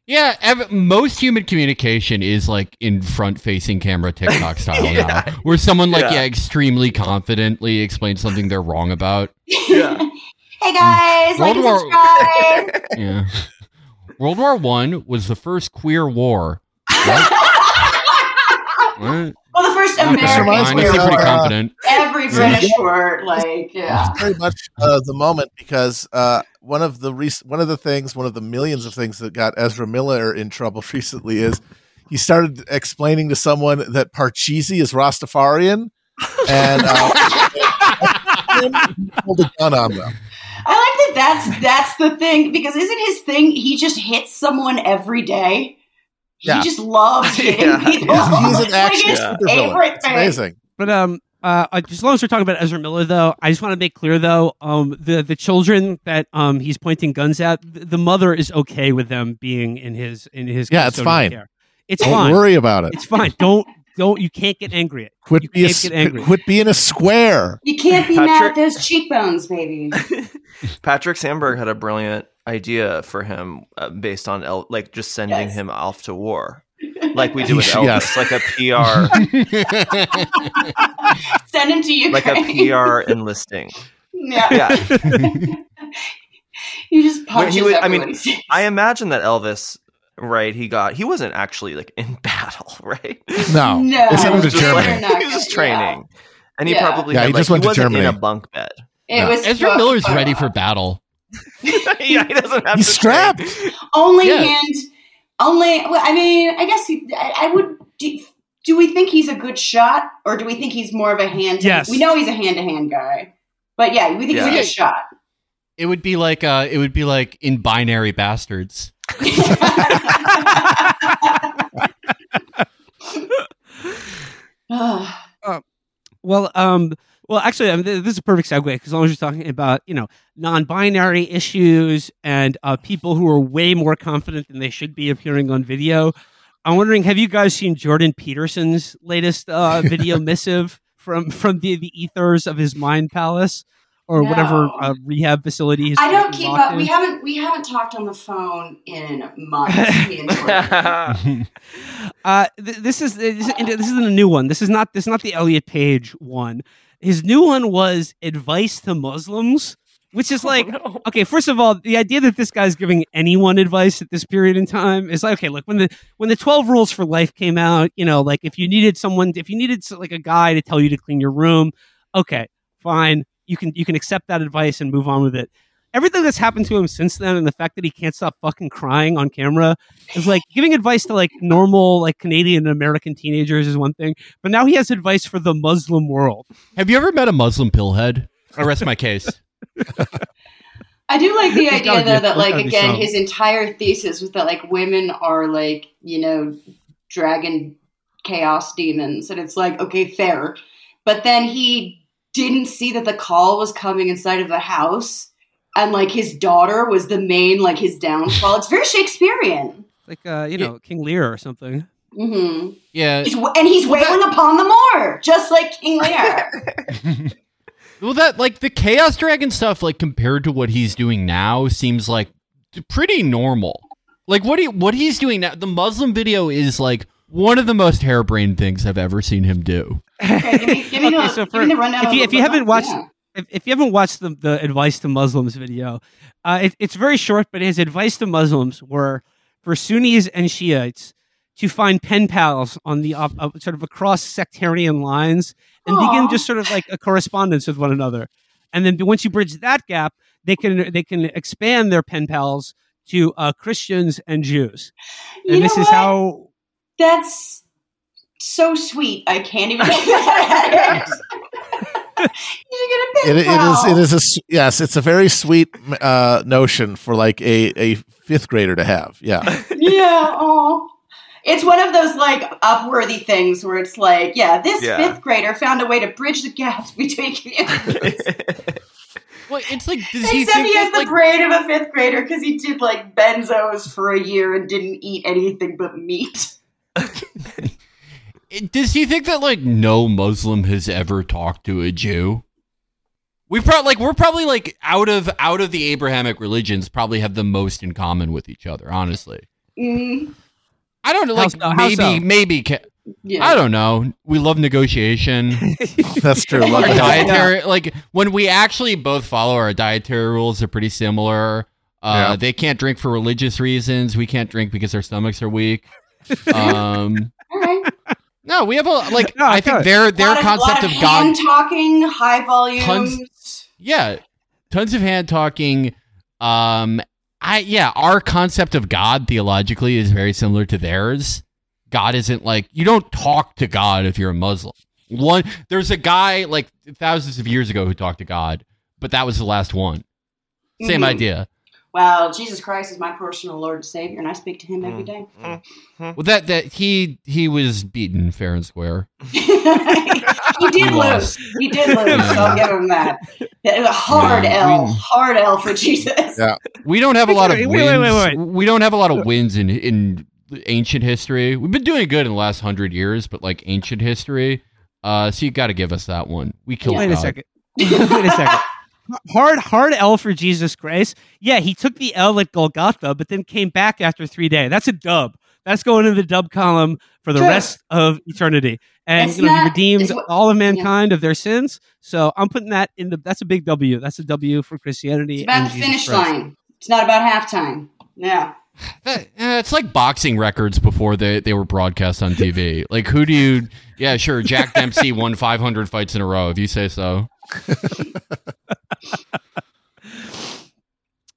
Yeah, ev- most human communication is like in front-facing camera (laughs) TikTok style Yeah. now, where someone like Yeah. yeah. extremely confidently explains something they're wrong about. Yeah. (laughs) hey guys, like World and War- subscribe. (laughs) Yeah, World War One was the first queer war. What? Well, the first Okay, American reminds fine, me you pretty uh, confident. Every British word, like yeah. It's very much uh, the moment because uh, one of the rec- one of the things, one of the millions of things that got Ezra Miller in trouble (laughs) recently is he started explaining to someone that Parcheesi is Rastafarian, and uh, (laughs) pulled a gun on them. I like that. That's that's the thing because isn't his thing? He just hits someone every day. He just loves (laughs) hitting Yeah. people. He's, he's an like action his supervillain. favorite thing. amazing. But um, uh, as long as we're talking about Ezra Miller, though, I just want to make clear, though, um, the the children that um he's pointing guns at, th- the mother is okay with them being in his in his Yeah, it's fine. care. It's Don't fine. worry about it. It's fine. Don't don't you can't get angry. At. Quit, you be a, can't get angry. quit being a square. You can't be mad at those cheekbones, baby. (laughs) patrick sandberg had a brilliant idea for him uh, based on El- like just sending Yes. him off to war (laughs) like we do with (laughs) Yes. elvis like a pr (laughs) Send him to Ukraine. like a pr enlisting yeah. yeah He just punches he was- I mean, everyone he sees. I imagine that Elvis, right? He got he wasn't actually like in battle, right? No, No. they sent him He to was just, Germany. Like- he was just training, and he Yeah. probably Yeah, had, he like, just went to wasn't in a bunk bed. It No. was Ezra fu- Miller's ready for battle. (laughs) yeah, he doesn't have He's to strapped. train. only Yeah. hand. Only. Well, I mean, I guess he, I, I would. Do, do we think he's a good shot, or do we think he's more of a hand? to Yes. We know he's a hand to hand guy, but yeah, we think Yeah. he's a good shot. It would be like uh, it would be like in Binary Bastards. (laughs) (laughs) Well, um, well, actually, I mean, this is a perfect segue because as long as you're talking about you know non-binary issues and uh, people who are way more confident than they should be appearing on video, I'm wondering, have you guys seen Jordan Peterson's latest uh, (laughs) video missive from from the the ethers of his mind palace or whatever uh, rehab facility? he's I don't keep up. in? We haven't we haven't talked on the phone in months. me and Jordan. (laughs) Uh, th- this is this, is- this isn't a new one. This is not this is not the Elliot Page one. His new one was advice to Muslims, which is (laughs) oh, like okay. First of all, the idea that this guy's giving anyone advice at this period in time is like okay. Look, when the when the Twelve Rules for Life came out, you know, like if you needed someone, if you needed like a guy to tell you to clean your room, okay, fine. You can you can accept that advice and move on with it. Everything that's happened to him since then, and the fact that he can't stop fucking crying on camera, is like giving advice to like normal like Canadian and American teenagers is one thing, but now he has advice for the Muslim world. Have you ever met a Muslim pillhead? I rest my case. (laughs) I do like the idea though that like again some. his entire thesis was that like women are like you know dragon chaos demons and it's like okay fair but then he didn't see that the call was coming inside of the house and like his daughter was the main like his downfall it's very shakespearean Like uh, you Yeah. know, King Lear or something. Mm-hmm. Yeah. he's, and he's wailing upon the moor just like king (laughs) lear (laughs) Well, that like the Chaos Dragon stuff, like compared to what he's doing now, seems like pretty normal. Like what he what he's doing now, the Muslim video is like one of the most harebrained things I've ever seen him do. okay, give me, give me, (laughs) Okay, the, so give me the rundown if you- if you haven't watched- yeah. If, if you haven't watched the, the advice to Muslims video, uh, it, it's very short, but his advice to Muslims were for Sunnis and Shiites to find pen pals on the uh, sort of across sectarian lines and begin just sort of like a correspondence with one another. And then once you bridge that gap, they can they can expand their pen pals to uh, Christians and Jews. You And this know is what? how That's so sweet. I can't even (laughs) (laughs) get that out. you get a It, it is. It is a yes. It's a very sweet uh, notion for like a, a fifth grader to have. Yeah. (laughs) Yeah. Oh. It's one of those like upworthy things where it's like, yeah, this Yeah. fifth grader found a way to bridge the gaps (laughs) between communities. (laughs) Well, it's like does he Except think he has that, the like, brain of a fifth grader because he did like benzos for a year and didn't eat anything but meat. does he think that like no Muslim has ever talked to a Jew? We probably like we're probably like out of out of the Abrahamic religions probably have the most in common with each other. Honestly, Mm, I don't know. Like? How maybe so? maybe ca- yeah. I don't know. We love negotiation. (laughs) That's true. Our our Love Yeah. dietary like when we actually both follow our dietary rules are pretty similar. Uh, Yeah. They can't drink for religious reasons. We can't drink because our stomachs are weak. (laughs) Um, no, we have a like. (laughs) No, I I think it. their their lot of, concept lot of, of, God. hand talking, high volumes. Yeah, tons of hand talking. Um, I yeah, our concept of God theologically is very similar to theirs. God isn't like you don't talk to God if you're a Muslim. One, there's a guy like thousands of years ago who talked to God, but that was the last one. Same Mhm. idea. Well, Jesus Christ is my personal Lord and Savior, and I speak to Him every day. Well, that that he he was beaten fair and square. (laughs) (laughs) he did He lose. lost. He did lose. So I'll give him that. A hard Yeah, L. we- hard L for Jesus. Yeah. We don't have a lot of wins. wait, wait, wait. We don't have a lot of wins in in ancient history. We've been doing good in the last hundred years, but like ancient history, uh, so you got to give us that one. We killed. Wait a second. (laughs) Wait a second. Hard, hard L for Jesus Christ. Yeah, he took the L at Golgotha, but then came back after three days. That's a dub. That's going in the dub column for the Sure. rest of eternity. And It's you know, he not- redeemed what- all of mankind of their sins. So I'm putting that in the. That's a big W. That's a W for Christianity. It's about and the Jesus finish Christ. line. It's not about halftime. Yeah. (sighs) That- eh, it's like boxing records before they, they were broadcast on TV. (laughs) like, who do you? Yeah, sure. Jack Dempsey won 500 fights in a row. If you say so. (laughs) (laughs)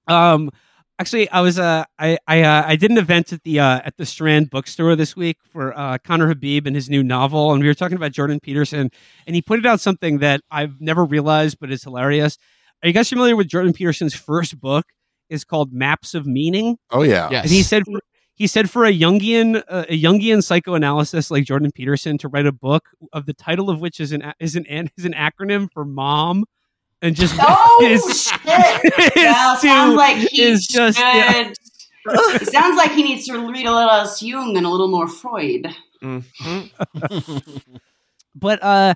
Um, actually, I was uh, I I uh, I did an event at the uh, at the Strand Bookstore this week for uh, Conner Habib and his new novel, and we were talking about Jordan Peterson, and he pointed out something that I've never realized, but it's hilarious. Are you guys familiar with Jordan Peterson's first book? Is called Maps of Meaning, Oh yeah. Yes. and he said. For, he said for a Jungian, uh, a Jungian psychoanalysis like Jordan Peterson to write a book of the title of which is an is an is an acronym for mom, and just (laughs) Oh, (laughs) is- shit. (laughs) Well, sounds like he just- yeah. it sounds like he needs to read a little less Jung and a little more Freud. Mhm. but uh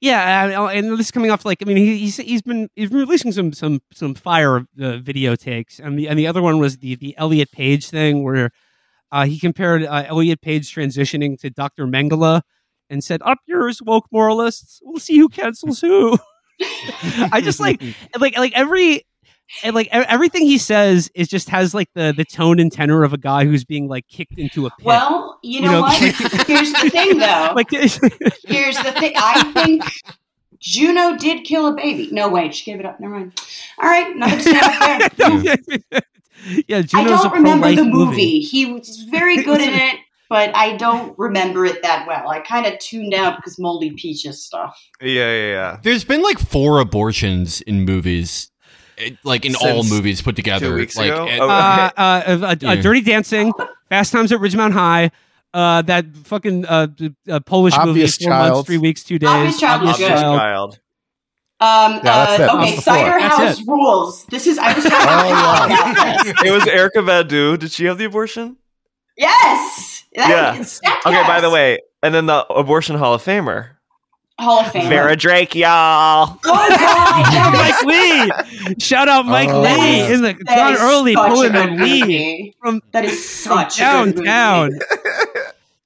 yeah and this is coming off like i mean he, he's he's been he's been releasing some some some fire uh, video takes and the and the other one was the the elliot page thing where uh he compared uh, elliot page transitioning to dr mengele and said up yours woke moralists we'll see who cancels who i just like (laughs) like like every and like everything he says is just has like the the tone and tenor of a guy who's being like kicked into a pit Well, you know, You know, what? (laughs) Here's the thing, (laughs) though. like Here's the thing. I think Juno did kill a baby. No, wait, she gave it up. Never mind. All right, nothing to say about that. yeah, I Juno's a don't remember pro-life the movie. He was very good in it, but I don't remember it that well. I kind of tuned out because Moldy Peaches stuff. Yeah, yeah, yeah. There's been like four abortions in movies, eh, like in all movies put together. two weeks like, ago? eh, Oh, uh, uh, uh, uh, Yeah. Dirty Dancing, Fast Times at Ridgemont High, uh, that fucking uh, uh, Polish movie, Obvious four months, Child. three weeks, two days. Obvious Child was Obvious good. child. Um, Yeah, that's it. uh, okay, was before. Cider House it. rules. This is I was (laughs) talking Oh, about yeah. It was Erykah Badu. Did she have the abortion? Yes. That- Yeah. Okay, by the way, and then the abortion Hall of Famer, Hall of Fame. Vera Drake, y'all. Oh God! (laughs) Mike Leigh, shout out Mike Oh, Leigh yeah. in the That John Early pulling the good lead from That is such a good movie. downtown.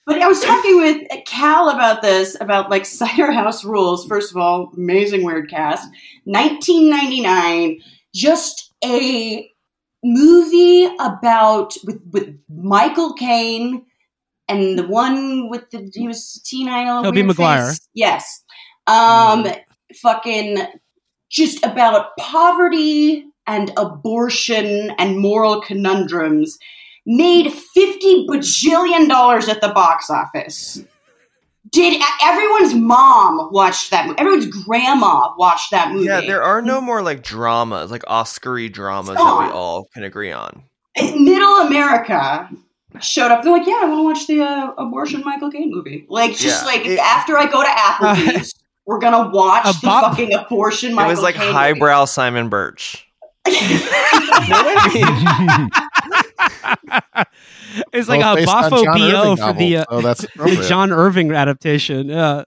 But I was talking with Cal about this, about like Cider House Rules. First of all, amazing weird cast. 1999, just a movie about with with Michael Caine and the one with the he was Teen Idol. Tobey weird Maguire. face. Yes. Um, fucking just about poverty and abortion and moral conundrums. Made fifty bajillion dollars at the box office. Did everyone's mom watch that movie? Everyone's grandma watched that movie. Yeah, there are no more like dramas, like Oscar-y dramas that we all can agree on. middle America showed up. They're like, "Yeah, I want to watch the uh, abortion Michael Caine movie." Like, just Yeah, like it- after I go to Applebee's, (laughs) we're gonna watch the Bob- fucking abortion Michael it was like Caine highbrow Simon Birch. (laughs) it's like Both a based on Boffo Bo for the, uh, novel, so that's (laughs) the. John Irving adaptation. Yeah.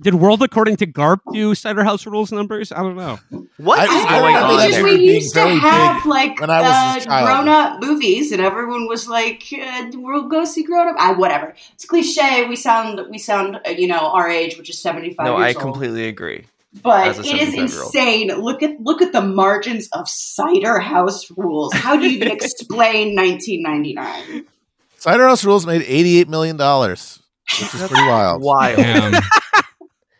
Did World According to Garp do Cider House Rules numbers? I don't know. What I- is I I don't going know. on that Just there? we used to have like when uh, grown up movies, and everyone was like, uh, "We'll go see grown up." I whatever. It's cliche. We sound we sound uh, you know our age, which is seventy five. No, years I old. completely agree. But it is insane. Look at look at the margins of Cider House Rules. How do you even (laughs) explain 1999? Cider House Rules made eighty-eight million dollars, which is pretty wild. Wild. (laughs)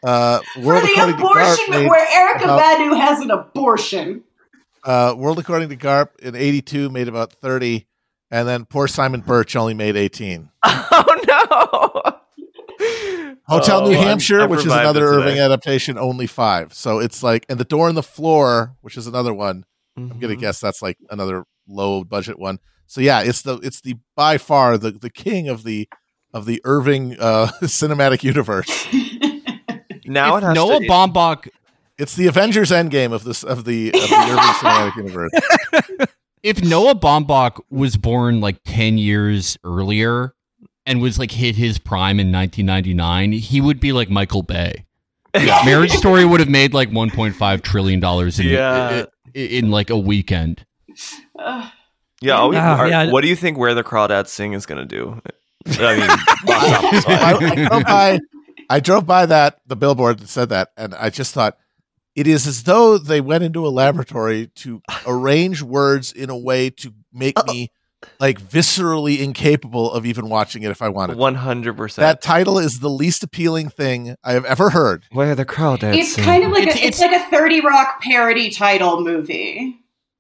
Damn. Uh, For the According to abortion, Garp made, where Erykah about- Badu has an abortion. uh, World According to Garp in '82 made about thirty, and then poor Simon Birch only made eighteen. (laughs) oh no. (laughs) Hotel Oh, New I'm- Hampshire, I which is another. Irving adaptation, only five. So it's like, and the Door in the Floor, which is another one. I'm gonna Mhm. guess that's like another low budget one. So yeah, it's the it's the by far the the king of the of the Irving uh, (laughs) cinematic universe. Now if it has Noah to. Baumbach, It's the Avengers Endgame of this of the of the (laughs) Irving cinematic universe. (laughs) if Noah Baumbach was born like 10 years earlier and was like hit his prime in 1999, he would be like Michael Bay. (laughs) Marriage Story would have made like 1.5 trillion dollars in, Yeah. in, in like a weekend. Ugh. (sighs) yeah, we- Ah, are- yeah. What do you think Where the Crawdads Sing is going to do? I mean, box office I, drove by I drove by that the billboard that said that, and I just thought it is as though they went into a laboratory to arrange words in a way to make me like viscerally incapable of even watching it if I wanted. 100%. That title is the least appealing thing I have ever heard. Where the Crawdads It's kind of like It's- a, it's, it's- like a 30 Rock parody title movie.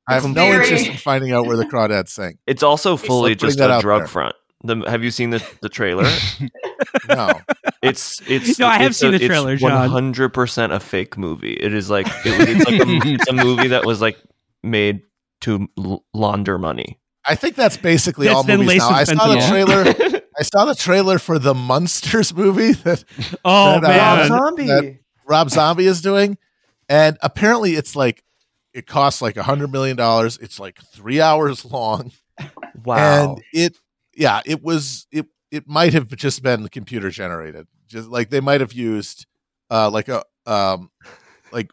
I have It's no very- interest in finding out where the crawdads sing. It's also fully like just a drug there. front. The, have you seen the, the trailer? (laughs) No, It's it's No, I have it's seen a, the trailer, John. One hundred percent a fake movie. It is like it, it's like a, (laughs) it's a movie that was like made to l- launder money. I think that's basically That's all movies now. I saw the trailer. (laughs) I saw the trailer for the Munsters movie that Oh That, uh, man, Zombie. that- Rob Zombie is doing, and apparently it's like it costs like a hundred million dollars. It's like three hours long, wow. and it yeah, it was it it might have just been computer generated. Just like they might have used uh like a um like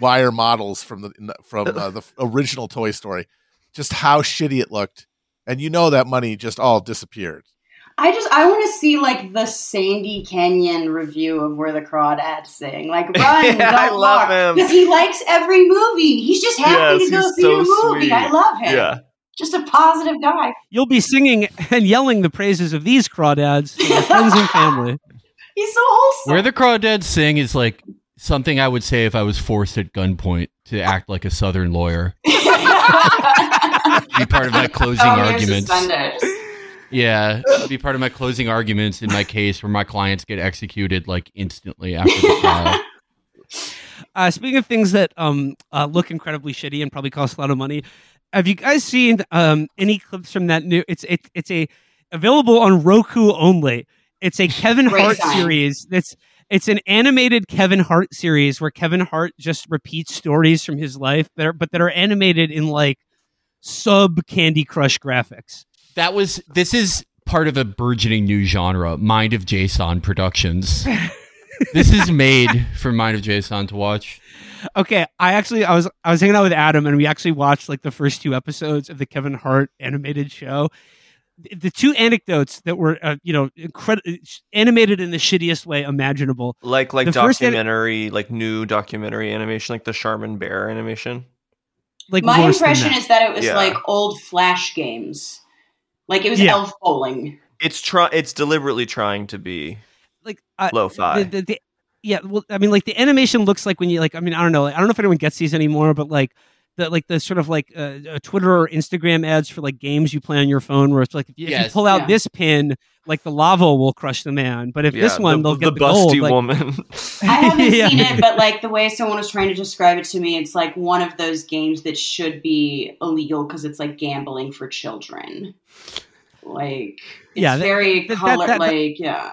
wire models from the from uh, the original Toy Story. Just how shitty it looked, and you know that money just all disappeared. I just I want to see like the Sandy Kenyon review of where the crawdads sing. Like (laughs) run, Yeah, I love walk. him. because he likes every movie. He's just happy Yes, to go see so a movie. sweet. I love him. yeah. Just a positive guy. you'll be singing and yelling the praises of these crawdads to your friends and family. (laughs) He's so wholesome. Where the Crawdads Sing is like something I would say if I was forced at gunpoint to act like a Southern lawyer. (laughs) Be part of my closing Oh, arguments. suspenders. Yeah, be part of my closing arguments in my case where my clients get executed like instantly after the trial. (laughs) Uh, speaking of things that um, uh, look incredibly shitty and probably cost a lot of money, have you guys seen um, any clips from that new? It's it, it's a available on Roku only. It's a Kevin Great Hart sign. series. That's it's an animated Kevin Hart series where Kevin Hart just repeats stories from his life that are but that are animated in like sub Candy Crush graphics. That was this is part of a burgeoning new genre, Mind of Jason Productions. (laughs) this is made for Mind of Jason to watch. Okay, I actually I was I was hanging out with Adam and we actually watched like the first two episodes of the Kevin Hart animated show. the two anecdotes that were uh, you know incredible animated in the shittiest way imaginable. Like like The first an- documentary, like new documentary animation, like the Charmin Bear animation. Like My impression that. is that it was Yeah. like old Flash games. Like it was Yeah. elf bowling. It's try it's deliberately trying to be like uh, lo-fi. the, the, the, yeah, well, I mean, like the animation looks like when you like. I mean, I don't know. Like, I don't know if anyone gets these anymore, but like the like the sort of like uh, uh, Twitter or Instagram ads for like games you play on your phone, where it's like if you, if you pull out Yeah. this pin, like the lava will crush the man, but if this one, the, they'll the get the, busty gold. Like, woman. (laughs) I haven't Yeah. seen it, but like the way someone was trying to describe it to me, it's like one of those games that should be illegal because it's like gambling for children. Like it's Yeah, that- very that- that- color that- like yeah.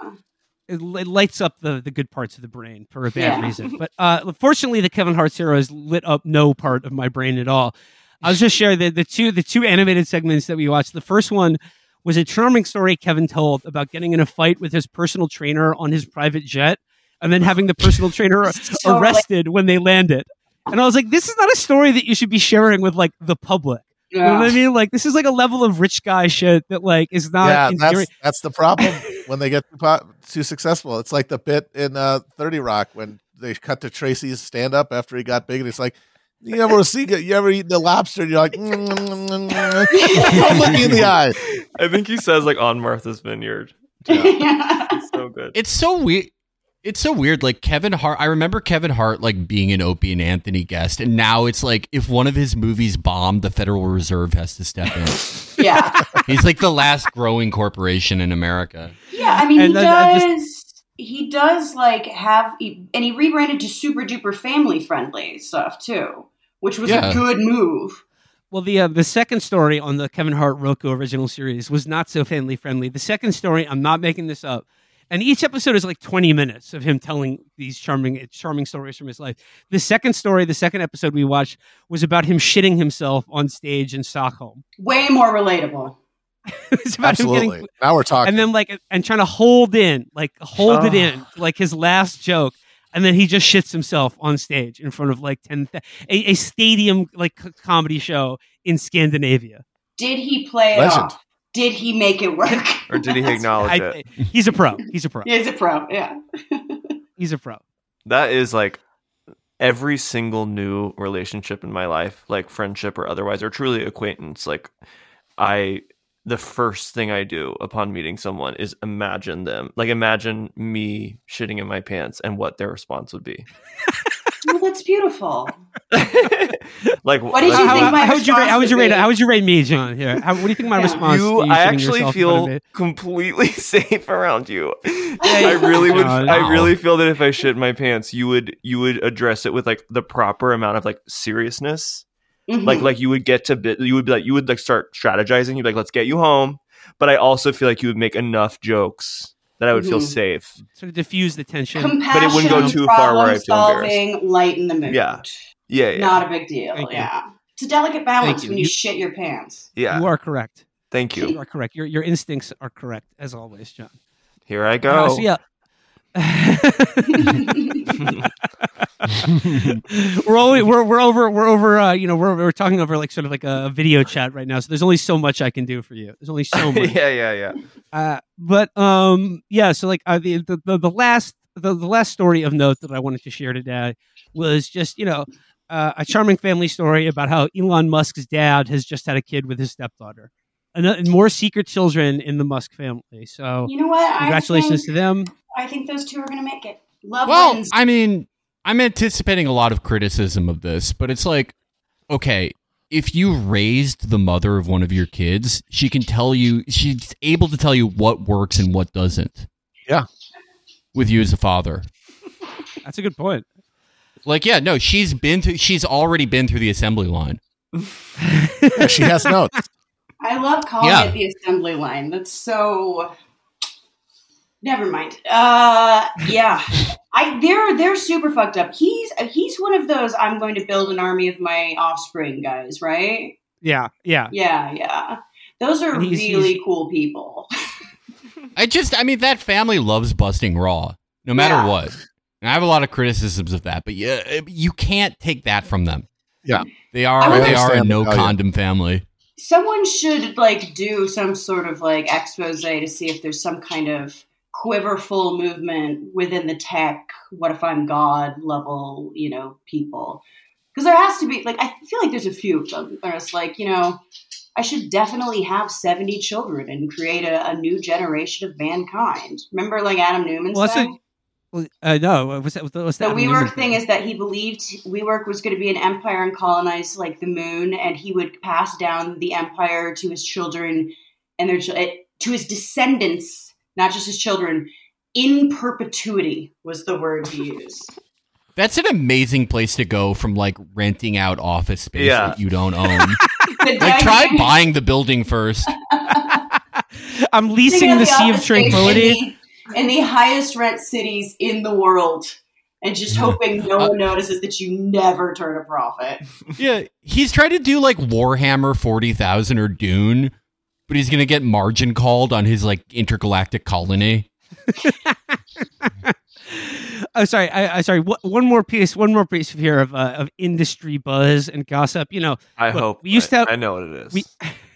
It, it lights up the, the good parts of the brain for a bad Yeah. reason. But uh, fortunately, the Kevin Hart hero has lit up no part of my brain at all. I was just sharing the, the two the two animated segments that we watched. The first one was a charming story Kevin told about getting in a fight with his personal trainer on his private jet, and then having the personal trainer (laughs) So, like, arrested when they landed. And I was like, this is not a story that you should be sharing with like the public. You know what I mean? Like this is like a level of rich guy shit that like is not yeah, endearing. that's (laughs) that's the problem (laughs) when they get too, po- too successful. It's like the bit in uh, Thirty Rock when they cut to Tracy's stand up after he got big, and it's like. You ever see? You ever eat the lobster? And you're like, mm, mm, mm, mm. (laughs) don't look me in the eye. I think he says like on Martha's Vineyard. Yeah. It's so good. It's so weird. It's so weird. Like Kevin Hart, I remember Kevin Hart like being an Opie and Anthony guest, and now it's like if one of his movies bombed, the Federal Reserve has to step in. (laughs) yeah. He's like the last growing corporation in America. Yeah, I mean, And he does. just- he does like have, and he rebranded to super duper family friendly stuff too, which was Yeah. a good move. Well, the uh, the second story on the Kevin Hart Roku original series was not so family friendly. The second story, I'm not making this up, and each episode is like 20 minutes of him telling these charming charming stories from his life. The second story, the second episode we watched, was about him shitting himself on stage in Stockholm. Way more relatable. (laughs) it was about him Absolutely. getting Now we're talking. and then like and trying to hold in, like hold it Oh. in, (sighs) like his last joke. And then he just shits himself on stage in front of like 10, th- a, a stadium like comedy show in Scandinavia. Did he play it Legend. off? Did he make it work? Or did he (laughs) acknowledge I, it? he's a pro. He's a pro. He's a pro. Yeah. (laughs) He's a pro. That is like every single new relationship in my life, like friendship or otherwise, or truly acquaintance. Like I, the first thing I do upon meeting someone is imagine them, like imagine me shitting in my pants and what their response would be. Well, (laughs) oh, that's beautiful. (laughs) like What did you how, think how, my how would you rate? How would you rate? How would you rate me, John? Here, how, what do you think my Yeah. response? you, to you I actually yourself in front of feel completely (laughs) safe around you. I really would. John. I really feel that if I shit my pants, you would you would address it with like the proper amount of like seriousness. Mhm. Like like you would get to bit. You would be like you would like start strategizing. You'd be like, let's get you home. But I also feel like you would make enough jokes that I would feel Mhm. safe. sort of diffuse the tension. compassion, it wouldn't go too far where I feel solving, lighten the mood. Yeah. Yeah, yeah, Not a big deal. Thank you. yeah. It's a delicate balance you. when you, You- shit your pants. yeah. You are correct. Thank You you. are correct. Your your instincts are correct as always, John. Here I Uh, go. so yeah. (laughs) we're only we're we're over we're over uh, you know we're we're talking over like sort of like a video chat right now so there's only so much I can do for you there's only so (laughs) much yeah, yeah, yeah. uh, but um yeah so like uh, the, the the the last the, the last story of note that I wanted to share today was just you know uh, a charming family story about how Elon Musk's dad has just had a kid with his stepdaughter and more secret children in the Musk family so you know what? congratulations I to them I think those two are going to make it. Love Well, wins. I mean, I'm anticipating a lot of criticism of this, but it's like, okay, if you raised the mother of one of your kids, she can tell you, she's able to tell you what works and what doesn't. Yeah. With you as a father. that's a good point Like, yeah, no, she's been through, she's already been through the assembly line. Yeah, she has notes. (laughs) I love calling Yeah. it the assembly line. That's so. Never mind. Uh, yeah, (laughs) I they're they're super fucked up. He's he's one of those I'm going to build an army of my offspring guys, right? yeah yeah Yeah, yeah. Those are he's- really he's- cool people. (laughs) I just, I mean, that family loves busting raw, no matter Yeah. what. And I have a lot of criticisms of that, but yeah, uh, you can't take that from them. Yeah. They are they are a no value. condom family. someone should like do some sort of like expose to see if there's some kind of quiverful movement within the tech what if i'm god level you know people because there has to be like i feel like there's a few of them there's like you know i should definitely have 70 children and create a, a new generation of mankind remember like Adam Neumann Well, that's said a- Well, uh, no, what's that? What's the that? WeWork thing is that he believed WeWork was going to be an empire and colonize like the moon, and he would pass down the empire to his children and their eh, to his descendants, not just his children, in perpetuity was the word he used. (laughs) That's an amazing place to go from like renting out office space Yeah. that you don't (laughs) own. Like try buying the building first. (laughs) I'm leasing Thinking of the Sea of office space Tranquility. In the, highest rent cities in the world. And just hoping no Uh, one notices that you never turn a profit. (laughs) Yeah, he's trying to do like Warhammer 40,000 or Dune, but he's going to get margin called on his like intergalactic colony. (laughs) Oh, sorry. I, I sorry. One one more piece. One more piece here of uh, of industry buzz and gossip. You know, I Look, hope we used to I, have- I know what it is.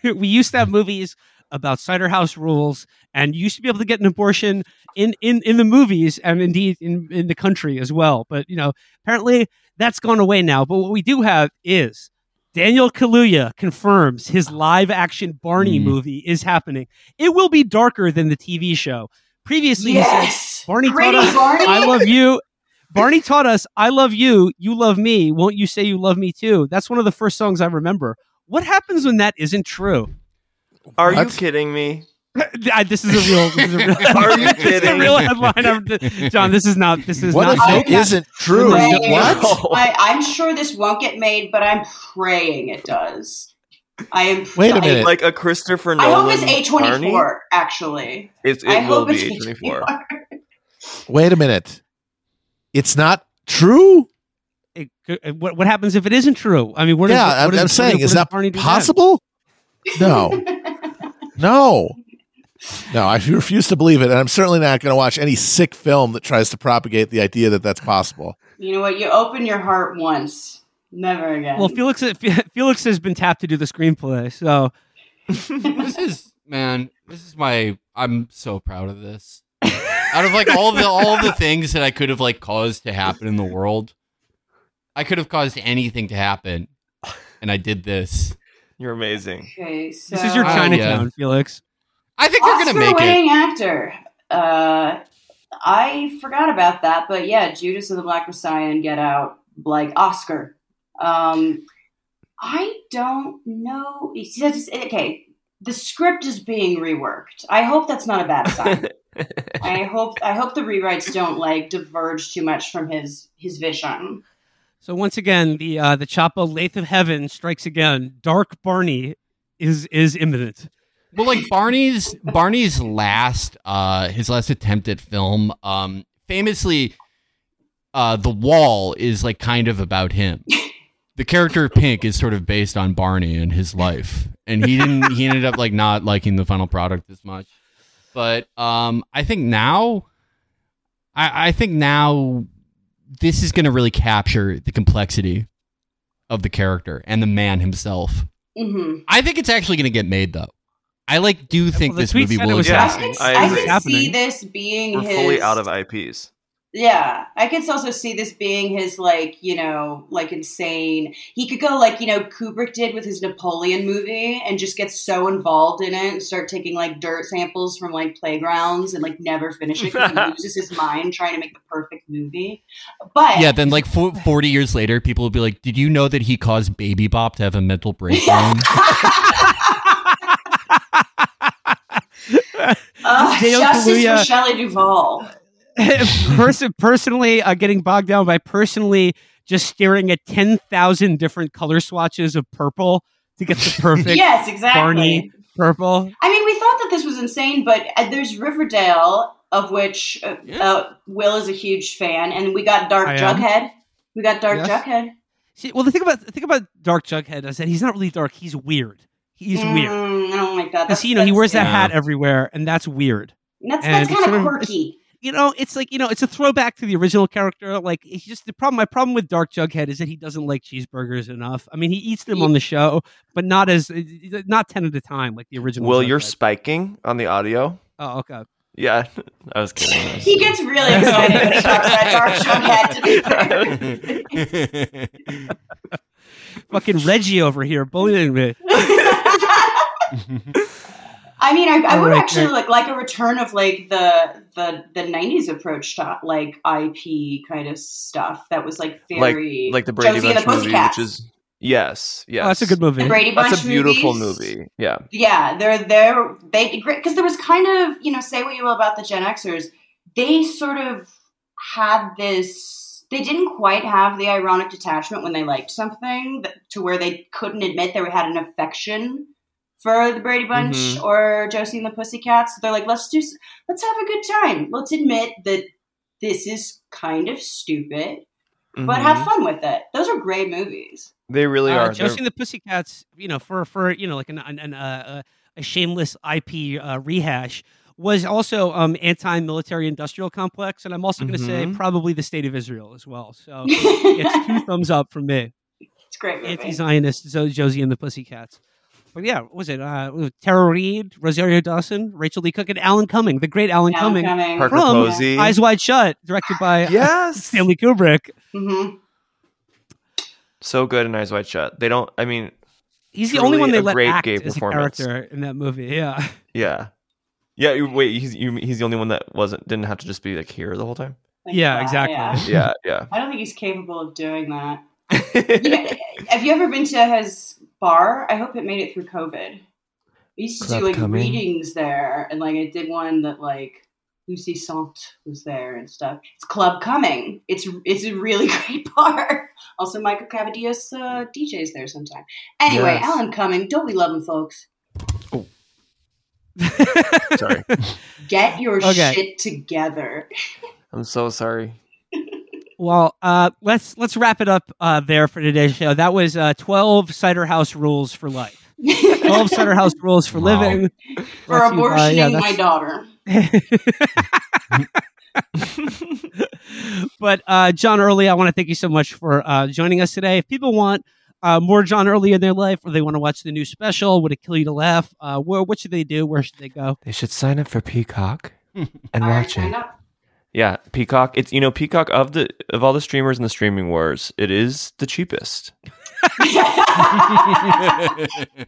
we (laughs) we used to have movies about cider house rules, and you used to be able to get an abortion in in in the movies and indeed in in the country as well. But you know, apparently that's gone away now. But what we do have is. Daniel Kaluuya confirms his live action Barney Mm. movie is happening. It will be darker than the TV show. Previously, he said, Yes, Barney taught us, Barney. I love you. Barney taught us, I love you, you love me. Won't you say you love me too? That's one of the first songs I remember. What happens when that isn't true? Are you kidding me? (laughs) I- this is a real. This is a real (laughs) Are you (laughs) this is a kidding? real headline. of- John, this is not. This is What not. If it isn't true? Praying- What? I, I'm sure this won't get made, but I'm praying it does. I am. Wait a minute. Like a Christopher Nolan. I Nolan. hope it's A24. Barney? Actually, It, it I will be A24. A24. Wait a minute. It's not true. It could- uh, what, what happens if it isn't true? I mean, what is, yeah, what I'm, is- I'm saying, what is does that Barney do possible? No, no, no. I refuse to believe it, and I'm certainly not going to watch any sick film that tries to propagate the idea that that's possible. You know what? You open your heart once, never again. Well, Felix, Felix has been tapped to do the screenplay, so (laughs) This is man, this is my I'm so proud of this. Out of like all the all the things that I could have like caused to happen in the world, I could have caused anything to happen, and I did this. You're amazing. okay, so this is your Oh, Chinatown, yeah. Felix. I think they're gonna make it. Oscar-winning actor. Uh, I forgot about that, but yeah, Judas and the Black Messiah and Get Out, like Oscar. Um, I don't know. He says- Okay, the script is being reworked. I hope that's not a bad sign. (laughs) I hope I hope the rewrites don't like diverge too much from his his vision. So once again, the uh, the Chapo Lathe of Heaven strikes again. Dark Barney is is imminent. Well, like Barney's Barney's last uh his last attempt at film, um, famously, uh, the wall is like kind of about him. The character of Pink is sort of based on Barney and his life, and he didn't. He ended up like not liking the final product as much. But um, I think now, I, I think now this is going to really capture the complexity of the character and the man himself. hmm I think it's actually going to get made though. I like do think the this movie will was Yeah, I exist. could, I I agree. could Happening. see this being We're his fully out of IPs. Yeah, I could also see this being his like you know like insane. He could go like you know Kubrick did with his Napoleon movie and just get so involved in it and start taking like dirt samples from like playgrounds and like never finish it because he (laughs) loses his mind trying to make the perfect movie. But Yeah, then like fo- 40 years later, people will be like, Did you know that he caused Baby Bop to have a mental breakdown? (laughs) (laughs) Dale justice Kaluuya- for Shelley Duvall. (laughs) Person, personally, uh, getting bogged down by personally just staring at ten thousand different color swatches of purple to get the (laughs) perfect Yes, exactly. Barney purple. I mean, we thought that this was insane, but uh, there's Riverdale, of which uh, Yeah. uh, Will is a huge fan, and we got Dark I am. Jughead. We got Dark Yes. Jughead. See, well, the thing about the thing about Dark Jughead is that he's not really dark. He's weird. He's weird Mm, I don't like that. because That's, you know he wears that yeah. hat everywhere, and that's weird. That's, and that's it's kind of of- quirky. (laughs) you know, it's like you know, it's a throwback to the original character. Like, it's just the problem. My problem with Dark Jughead is that he doesn't like cheeseburgers enough. I mean, he eats them on the show, but not as not ten at a time like the original. Will, you're spiking on the audio. Oh, okay. Yeah, (laughs) I was kidding. He gets really excited when he talks about Dark Jughead. To (laughs) be. Fucking Reggie over here bullying me. I mean, I, I would right, actually great. like like a return of like the the the '90s approach to like IP kind of stuff that was like like very like the Brady Josie Bunch the movie, which is yes, yes, Oh, that's a good movie. the Brady Bunch That's a beautiful movies. movie. Yeah, Yeah, they're they're they because there was kind of you know say what you will about the Gen Xers, they sort of had this. They didn't quite have the ironic detachment when they liked something that, to where they couldn't admit they had an affection for the Brady Bunch Mhm. or Josie and the Pussycats. They're like, let's do, let's have a good time. Let's admit that this is kind of stupid, but Mhm. have fun with it. Those are great movies. they really Uh, are. Josie They're- and the Pussycats, you know, for for you know, like an, an, an uh, a shameless IP uh, rehash, was also um, anti-military industrial complex, and I'm also going to say Mhm. probably the state of Israel as well. So (laughs) it's two thumbs up from me. It's great movie. Anti-Zionist Zo- Josie and the Pussycats. But yeah, what was it uh, Tara Reid, Rosario Dawson, Rachael Leigh Cook, and Alan Cumming, the great Alan, Alan Cumming, Cumming. Parker from Posey. Eyes Wide Shut, directed by (laughs) yes, (laughs) Stanley Kubrick. hmm so good in Eyes Wide Shut. They don't. I mean, He's the only Truly one they a let great act gay as a character in that movie. Yeah. (laughs) yeah, yeah. Wait, he's you, he's the only one that wasn't didn't have to just be like here the whole time. Like Yeah, that, exactly. yeah. Yeah, I don't think he's capable of doing that. You know, have you ever been to his bar? I hope it made it through COVID. We used to Club do like coming. readings there, and like I did one that like Lucy Sante was there and stuff. It's Club Cumming. It's it's a really (laughs) great bar. Also, Michael Cavadias uh, DJs there sometime. Anyway, Yes. Alan Cumming, don't we love him, folks? (laughs) sorry, Get your Okay. shit together. (laughs) I'm so sorry. Well, uh, let's let's wrap it up uh, there for today's show. That was uh, twelve cider house rules for life. Twelve cider house (laughs) rules for Wow. living. For Brought to you by- yeah, abortioning my daughter. (laughs) but uh, John Early, I want to thank you so much for uh, joining us today. If people want uh, more John Early in their life, or they want to watch the new special, would it kill you to laugh? Uh, where what should they do? Where should they go? They should sign up for Peacock and I already watch signed it. Up. Yeah, Peacock. It's you know Peacock of the of all the streamers in the streaming wars, it is the cheapest. (laughs)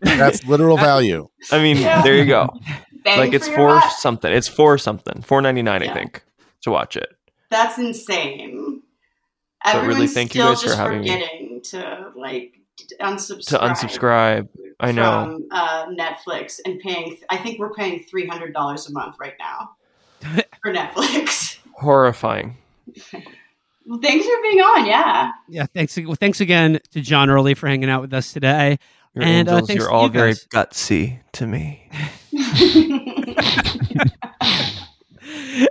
That's literal (laughs) value. I mean, Yeah. there you go. (laughs) Bang like it's your for buck. something. It's for something. Four ninety nine, Yeah. I think, to watch it. That's insane. But really, Everyone's thank you still guys for just having me. forgetting to like unsubscribe. To unsubscribe, I know. from uh, Netflix and paying. I think we're paying three hundred dollars a month right now for Netflix. Horrifying. Well, thanks for being on. Yeah. Yeah, thanks. Well, thanks again to John Early for hanging out with us today. Your And, uh, angels, thanks you're all you very gutsy to me. (laughs)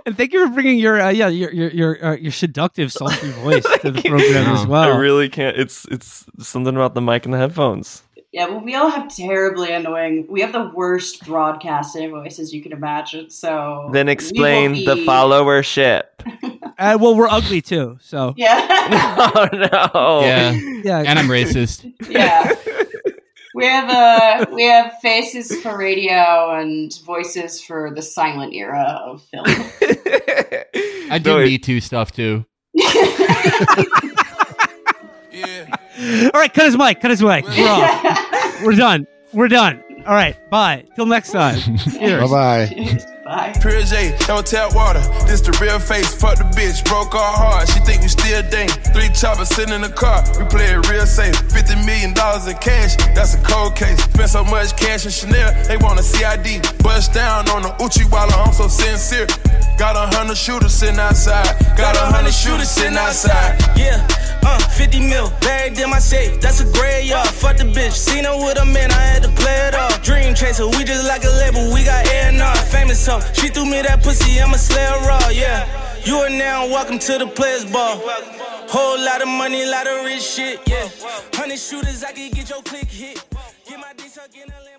and thank you for bringing your uh, yeah your your your, uh, your seductive sultry (laughs) voice to the Thank you. program as well. I really can't. It's it's something about the mic and the headphones. Yeah. Well, we all have terribly annoying. We have the worst broadcasting voices you can imagine. So Then explain will the be- followership. (laughs) Uh, well, we're ugly too, so Yeah. (laughs) oh no. Yeah. yeah. And I'm racist. (laughs) yeah. We have uh, we have faces for radio and voices for the silent era of film. I do No, Me Too stuff too. All right, cut his mic. Cut his mic. We're off. (laughs) We're done. We're done. All right. Bye. Till next time. Cheers. Bye bye. (laughs) Bye. Pure J, don't tap water. This the real face. Fuck the bitch, broke our heart. She think we still dang. Three choppers sitting in the car. We play it real safe. Fifty million dollars in cash. That's a cold case. Spent so much cash in Chanel. They want a CID. Bust down on the Uchi while I'm so sincere. Got a hundred shooters sitting outside. Got a hundred shooters sitting outside. Yeah, uh, 50 mil, buried in my safe, that's a graveyard. Fuck the bitch, seen her with a man, I had to play it off. Dream chaser, we just like a label, we got A&R. Famous she threw me that pussy, I'ma slay her raw, yeah. You are now welcome to the players' ball. Whole lot of money, lot of rich shit, yeah. Hundred shooters, I can get your click hit. Get my in a